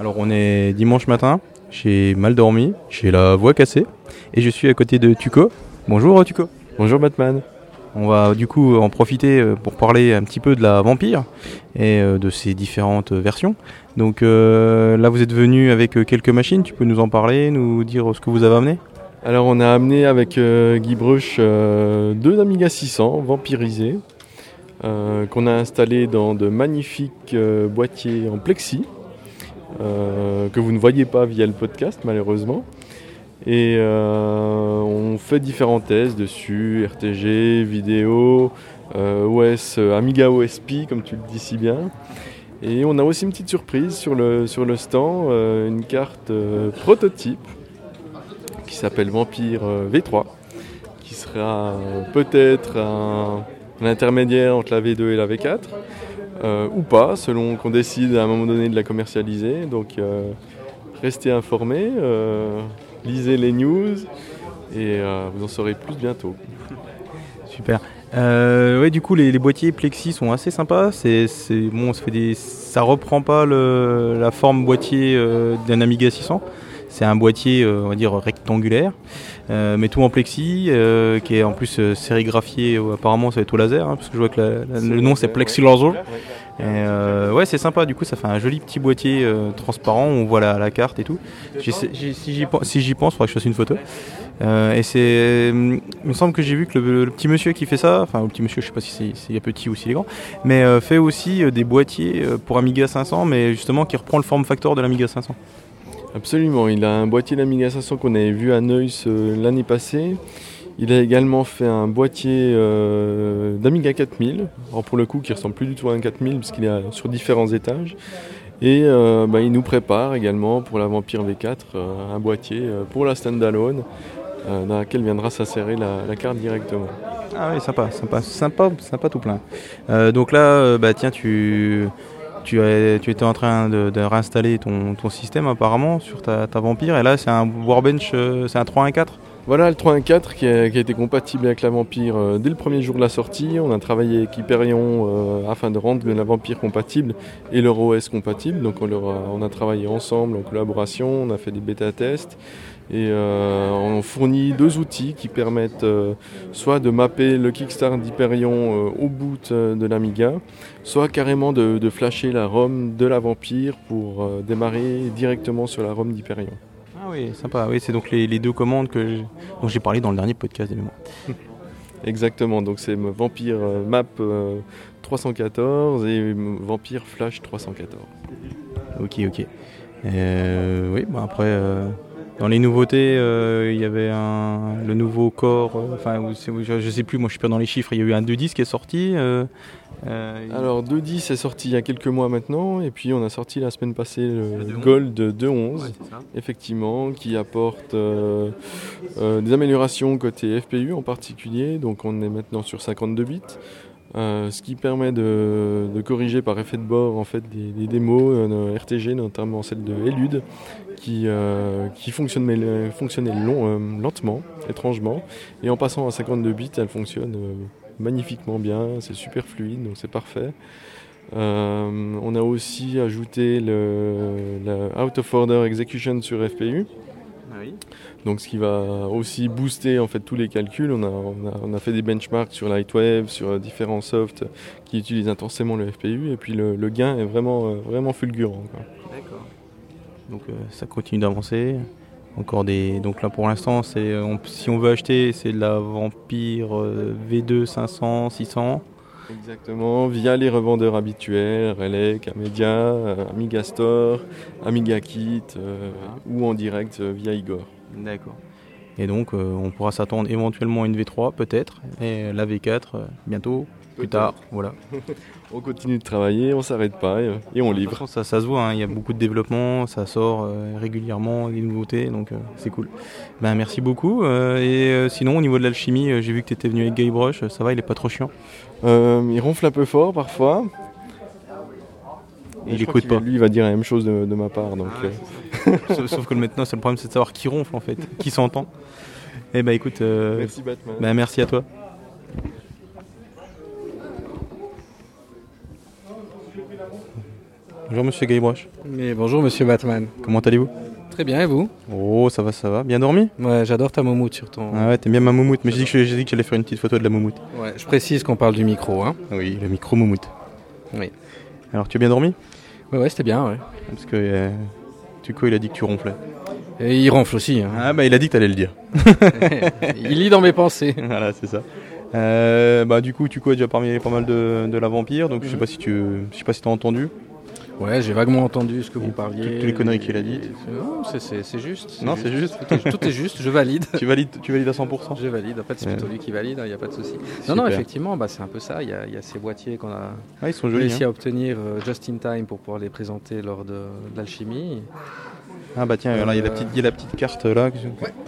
Alors on est dimanche matin, j'ai mal dormi, j'ai la voix cassée et je suis à côté de Tuco. Bonjour Tuco. Bonjour Batman. On va du coup en profiter euh, pour parler un petit peu de la vampire et euh, de ses différentes versions. Donc euh, là vous êtes venu avec euh, quelques machines, tu peux nous en parler, nous dire ce que vous avez amené? Alors on a amené avec euh, Guy Bruch euh, deux Amiga 600 vampirisés euh, qu'on a installés dans de magnifiques euh, boîtiers en plexi euh, que vous ne voyez pas via le podcast malheureusement. Et euh, on fait différents tests dessus, RTG, vidéo, euh, OS, euh, Amiga OSP comme tu le dis si bien. Et on a aussi une petite surprise sur le, sur le stand, une carte prototype qui s'appelle Vampire euh, V3, qui sera peut-être un, intermédiaire entre la V2 et la V4, euh, ou pas, selon qu'on décide à un moment donné de la commercialiser. Donc restez informés, lisez les news, et euh, vous en saurez plus bientôt. Super. Euh, ouais, du coup, les, boîtiers plexi sont assez sympas. Bon, ça fait des, ça reprend pas la forme boîtier d'un Amiga 600. C'est un boîtier, euh, on va dire rectangulaire, mais tout en plexi, euh, qui est en plus euh, sérigraphié. euh, apparemment, ça va être au laser, hein, parce que je vois que la- la- le nom c'est Plexi Laser. Et, euh, ouais, c'est sympa. Du coup, ça fait un joli petit boîtier euh, transparent. où On voit la, la carte et tout. Si j'y pen- si j'y pense, il faudrait que je fasse une photo. Euh, et c'est, il me semble que j'ai vu que le, le petit monsieur qui fait ça, enfin le petit monsieur, je sais pas si c'est petit ou s'il est grand, mais euh, fait aussi euh, des boîtiers euh, pour Amiga 500, mais justement qui reprend le form factor de l'Amiga 500. Absolument, il a un boîtier d'Amiga 500 qu'on avait vu à Neuss euh, l'année passée. Il a également fait un boîtier euh, d'Amiga 4000, alors pour le coup qui ressemble plus du tout à un 4000 puisqu'il est sur différents étages. Et euh, bah, il nous prépare également pour la Vampire V4 euh, un boîtier pour la standalone dans laquelle viendra s'insérer la, carte directement. Ah oui, sympa, sympa, sympa, sympa tout plein. Donc là, bah tiens, tu, tu, étais en train de, réinstaller ton, système apparemment sur ta, Vampire, et là c'est un Warbench, euh, c'est un 3.1.4 Voilà le 3.1.4 qui a, été compatible avec la Vampire euh, dès le premier jour de la sortie. On a travaillé avec Hyperion euh, afin de rendre la Vampire compatible et leur OS compatible. Donc on, a, travaillé ensemble en collaboration, on a fait des bêta-tests et on fournit deux outils qui permettent soit de mapper le Kickstart d'Hyperion au euh, de l'Amiga, soit carrément de, de flasher la ROM de la Vampire pour euh, démarrer directement sur la ROM d'Hyperion. Ah oui, sympa, oui, c'est donc les, les deux commandes que dont j'ai parlé dans le dernier podcast de mémoire. Exactement, donc c'est Vampire euh, Map euh, 314 et Vampire Flash 314. Ok, ok. Euh, oui, bon après, euh, dans les nouveautés, euh, il y avait un, le nouveau corps, euh, enfin, je, je sais plus, moi je suis pas dans les chiffres, il y a eu un 2.10 qui est sorti. Euh, Alors 2.10 est sorti il y a quelques mois maintenant et puis on a sorti la semaine passée le Gold 2.11 effectivement qui apporte euh, euh, des améliorations côté FPU en particulier. Donc on est maintenant sur 52 bits euh, ce qui permet de, de corriger par effet de bord en fait des, des démos euh, RTG notamment celle de Elude qui, euh, qui fonctionne, mais, fonctionnait long- euh, lentement étrangement. Et en passant à 52 bits elle fonctionne euh, magnifiquement bien, c'est super fluide, donc c'est parfait. Euh, on a aussi ajouté le, la Out of Order Execution sur FPU. Donc ce qui va aussi booster en fait tous les calculs. On a, on a, on a fait des benchmarks sur Lightwave, sur différents softs qui utilisent intensément le FPU et puis le, le gain est vraiment, euh, vraiment fulgurant. quoi. Donc euh, ça continue d'avancer. Encore des. Donc là pour l'instant, c'est on- si on veut acheter, c'est de la Vampire euh, V2 500, 600. Exactement, via les revendeurs habituels, Relec, Amedia, euh, Amiga Store, Amiga Kit euh, ou en direct euh, via Igor. D'accord. Et donc euh, on pourra s'attendre éventuellement à une V3 peut-être, et la V4 euh, bientôt, plus tard, voilà. on continue de travailler, on s'arrête pas et, et on livre. façon, ça, ça se voit, hein, il y a beaucoup de développement, ça sort euh, régulièrement, des nouveautés, donc euh, c'est cool. Ben, merci beaucoup. euh, et sinon, au niveau de l'alchimie, j'ai vu que tu étais venu avec Guybrush, ça va, il est pas trop chiant? Il ronfle un peu fort parfois. Et il écoute pas. Lui, il va dire la même chose de, de ma part. Donc, euh, sauf, sauf que maintenant, c'est le problème, c'est de savoir qui ronfle en fait, qui s'entend. Eh ben écoute, Merci, Batman. ben, merci à toi. Bonjour Monsieur Guybrush. Mais bonjour Monsieur Batman. Comment allez-vous? Très bien et vous? Oh, ça va, ça va. Bien dormi? Ouais, j'adore ta moumoute sur ton. Ah ouais, t'aimes bien ma moumoute, mais j'ai dit que j'allais faire une petite photo de la moumoute. Ouais, je précise qu'on parle du micro, hein. Oui, le micro moumoute. Oui. Alors, tu as bien dormi? Ouais, ouais, c'était bien, ouais. Parce que euh, Tuco, il a dit que tu ronflais. Et il ronfle aussi. Hein. Ah bah il a dit que t'allais le dire. il lit dans mes pensées. Voilà, c'est ça. Euh, bah du coup, Tuco a déjà parlé pas mal de, de la vampire, donc je sais pas si tu, je sais pas si t'as entendu. Ouais, j'ai vaguement entendu ce que vous parliez. toutes les conneries qu'il a dites. Non, c'est- juste. Non, c'est juste. Tout est, juste, je valide. Tu valides, tu valides à 100%. Je valide. En fait, c'est plutôt lui qui valide, il n'y a pas de souci. Non, non, effectivement, bah, c'est un peu ça. Il y a, il y a ces boîtiers qu'on a Ah, ils sont jolis, réussi hein. à obtenir euh, just in time pour pouvoir les présenter lors de l'alchimie. Ah bah tiens, là il y a la petite, il y a la petite carte là.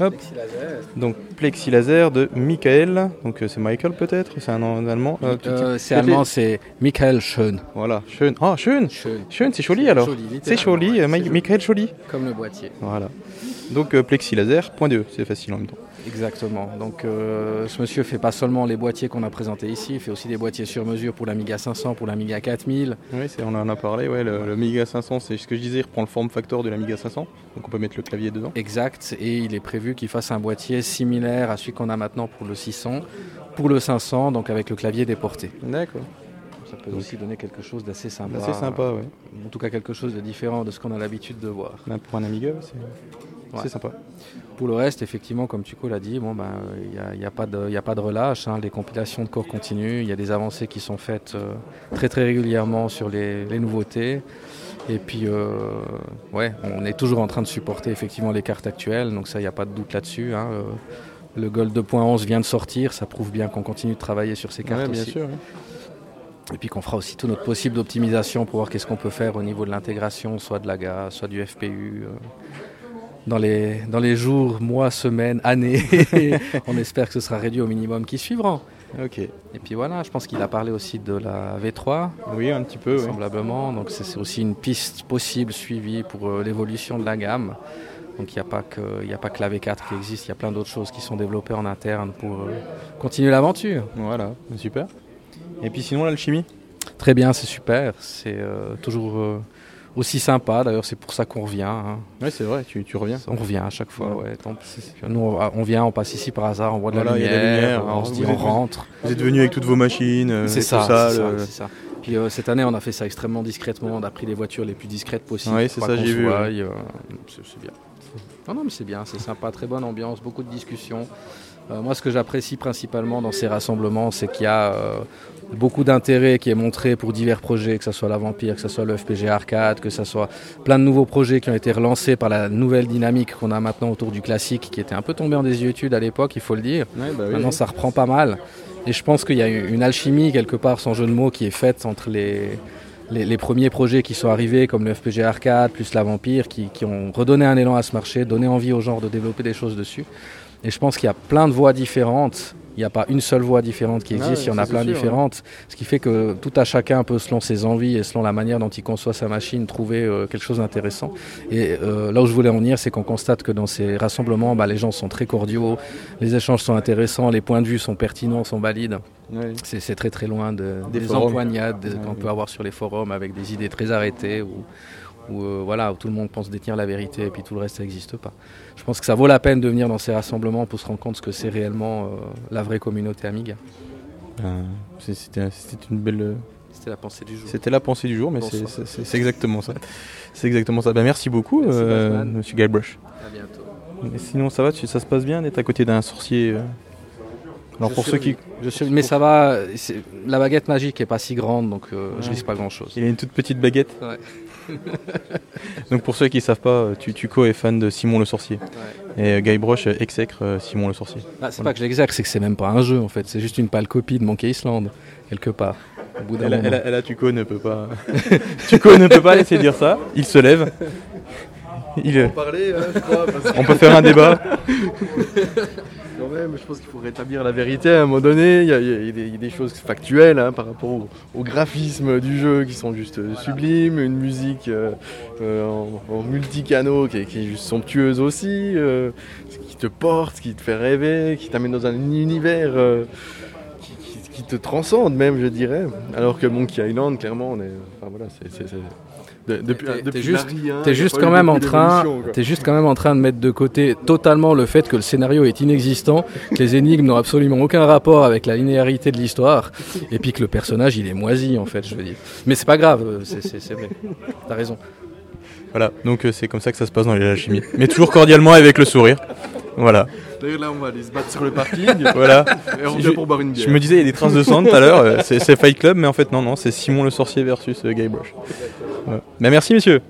Hop. plexi laser. Donc plexi laser de Michael. Donc euh, c'est Michael peut-être, c'est un, un allemand. Euh, Euh, c'est allemand, c'est Michael Schön. Voilà, Schön. Ah, Schön. Schön, c'est joli alors. joli, euh, ouais, c'est joli. Michael joli. Comme le boîtier. Voilà. Donc euh, plexi laser, point 2, c'est facile en même temps. Exactement. Donc euh, ce monsieur fait pas seulement les boîtiers qu'on a présentés ici, il fait aussi des boîtiers sur mesure pour l'Amiga 500, pour l'Amiga 4000. Oui, on en a parlé, ouais, le, le Amiga 500, c'est ce que je disais, il reprend le form factor de l'Amiga 500, donc on peut mettre le clavier dedans. Exact. Et il est prévu qu'il fasse un boîtier similaire à celui qu'on a maintenant pour le 600, pour le 500, donc avec le clavier déporté. D'accord. Ça peut Donc, aussi donner quelque chose d'assez sympa. Assez sympa, ouais. En tout cas quelque chose de différent de ce qu'on a l'habitude de voir. Pour un Amiga, c'est Ouais. c'est sympa. Pour le reste, effectivement, comme Tuco l'a dit, bon, ben, il n'y a, pas de, y a pas de relâche. hein. Les compilations de corps continuent. Il y a des avancées qui sont faites euh, très très régulièrement sur les, les nouveautés. Et puis, euh, ouais, on est toujours en train de supporter effectivement les cartes actuelles. Donc ça, il n'y a pas de doute là-dessus. hein. Euh, Le Gold 2.11 vient de sortir. Ça prouve bien qu'on continue de travailler sur ces cartes Ouais, bien aussi. sûr. Et puis qu'on fera aussi tout notre possible d'optimisation pour voir qu'est-ce qu'on peut faire au niveau de l'intégration, soit de l'AGA, soit du FPU. euh. Dans les, dans les jours, mois, semaines, années. on espère que ce sera réduit au minimum qui suivront. Ok. Et puis voilà, je pense qu'il a parlé aussi de la V3. Oui, un petit peu, oui. Semblablement. Donc c'est aussi une piste possible suivie pour euh, l'évolution de la gamme. Donc il n'y a, pas que- y a pas que la V4 qui existe, il y a plein d'autres choses qui sont développées en interne pour euh, continuer l'aventure. Voilà, super. Et puis sinon, l'alchimie? Très bien, c'est super. C'est euh, toujours euh, aussi sympa. D'ailleurs, c'est pour ça qu'on revient. hein. Oui, c'est vrai, tu, tu reviens. On revient à chaque fois. Ouais. Tant. Nous, on, vient, on passe ici par hasard, on voit de Voilà, la lumière, de la lumière, on se dit on êtes- rentre. Vous êtes venu avec toutes vos machines, euh, C'est ça, tout ça, c'est ça, le- c'est ça. Puis euh, cette année, on a fait ça extrêmement discrètement. On a pris les voitures les plus discrètes possibles. Pour c'est ça, j'ai vu, ouais. euh, c'est c'est bien. Non, non, mais c'est bien, c'est sympa, très bonne ambiance, beaucoup de discussions. Euh, moi, ce que j'apprécie principalement dans ces rassemblements, c'est qu'il y a euh, beaucoup d'intérêt qui est montré pour divers projets, que ce soit la Vampire, que ce soit le FPG Arcade, que ce soit plein de nouveaux projets qui ont été relancés par la nouvelle dynamique qu'on a maintenant autour du classique, qui était un peu tombé en désuétude à l'époque, il faut le dire. Ouais, bah oui, maintenant, oui. ça reprend pas mal. Et je pense qu'il y a une alchimie, quelque part, sans jeu de mots, qui est faite entre les, les, les premiers projets qui sont arrivés, comme le FPG Arcade, plus la Vampire, qui, qui ont redonné un élan à ce marché, donné envie aux gens de développer des choses dessus. Et je pense qu'il y a plein de voies différentes. Il n'y a pas une seule voie différente qui Ah existe, il y en a plein sûr, différentes. Ce qui fait que tout à chacun peut, selon ses envies et selon la manière dont il conçoit sa machine, trouver euh, quelque chose d'intéressant. Et euh, là où je voulais en venir, c'est qu'on constate que dans ces rassemblements, bah, les gens sont très cordiaux, les échanges sont intéressants, les points de vue sont pertinents, sont valides. C'est très très loin de, Des empoignades Ouais, qu'on peut avoir sur les forums avec des idées très arrêtées ou où, euh, voilà, où tout le monde pense détenir la vérité et puis tout le reste ça n'existe pas. Je pense que ça vaut la peine de venir dans ces rassemblements pour se rendre compte ce que c'est réellement euh, la vraie communauté Amiga. Ben, c'est- C'était une belle. euh, C'était la pensée du jour. C'était la pensée du jour, mais c'est- exactement ça. C'est exactement ça. Ben, merci beaucoup, euh, monsieur Guybrush. À bientôt. Et sinon, ça va tu- Ça se passe bien d'être à côté d'un sorcier euh Alors, Je pour suis- ceux qui. je suis- mais ça va, la baguette magique est pas si grande donc euh, je Ouais. risque pas grand chose. Il a une toute petite baguette. Ouais. Donc pour ceux qui savent pas, euh, tu, Tuco est fan de Simon le Sorcier. Et euh, Guybrush euh, exècre euh, Simon le Sorcier. Ah, c'est Voilà. pas que je c'est que c'est même pas un jeu en fait, c'est juste une pâle copie de Monkey Island, quelque part. Au bout d'un Et là, Tuco ne peut pas. Tuco ne peut pas laisser dire ça. Il se lève. Il, On peut en parler, je crois, parce que- on peut faire un débat. Même, je pense qu'il faut rétablir la vérité à un moment donné. Il y a, des, choses factuelles hein, par rapport au, graphisme du jeu qui sont juste euh, sublimes, une musique euh, euh, en, en multicanaux qui est, juste somptueuse aussi, qui te porte, qui te fait rêver, qui t'amène dans un univers qui, te transcende même, je dirais. Alors que Monkey Island, clairement, on est, c'est- de- depuis, T'es- depuis T'es juste, hein, t'es juste quand même en train, t'es juste quand même en train de mettre de côté totalement le fait que le scénario est inexistant, que les énigmes n'ont absolument aucun rapport avec la linéarité de l'histoire, et puis que le personnage il est moisi en fait, je veux dire. Mais c'est pas grave, euh, c'est, c'est, c'est vrai. T'as raison. Voilà, donc euh, c'est comme ça que ça se passe dans les alchimies. Mais toujours cordialement avec le sourire. Voilà. D'ailleurs, là, on va aller se battre sur le parking. Voilà. Et on Je- revient pour boire une bière. Je me disais, il y a des traces de sang tout à l'heure. euh, C'est c'est Fight Club, mais en fait, non, non, c'est Simon le sorcier versus euh, Guybrush. Ouais. Mais merci, messieurs.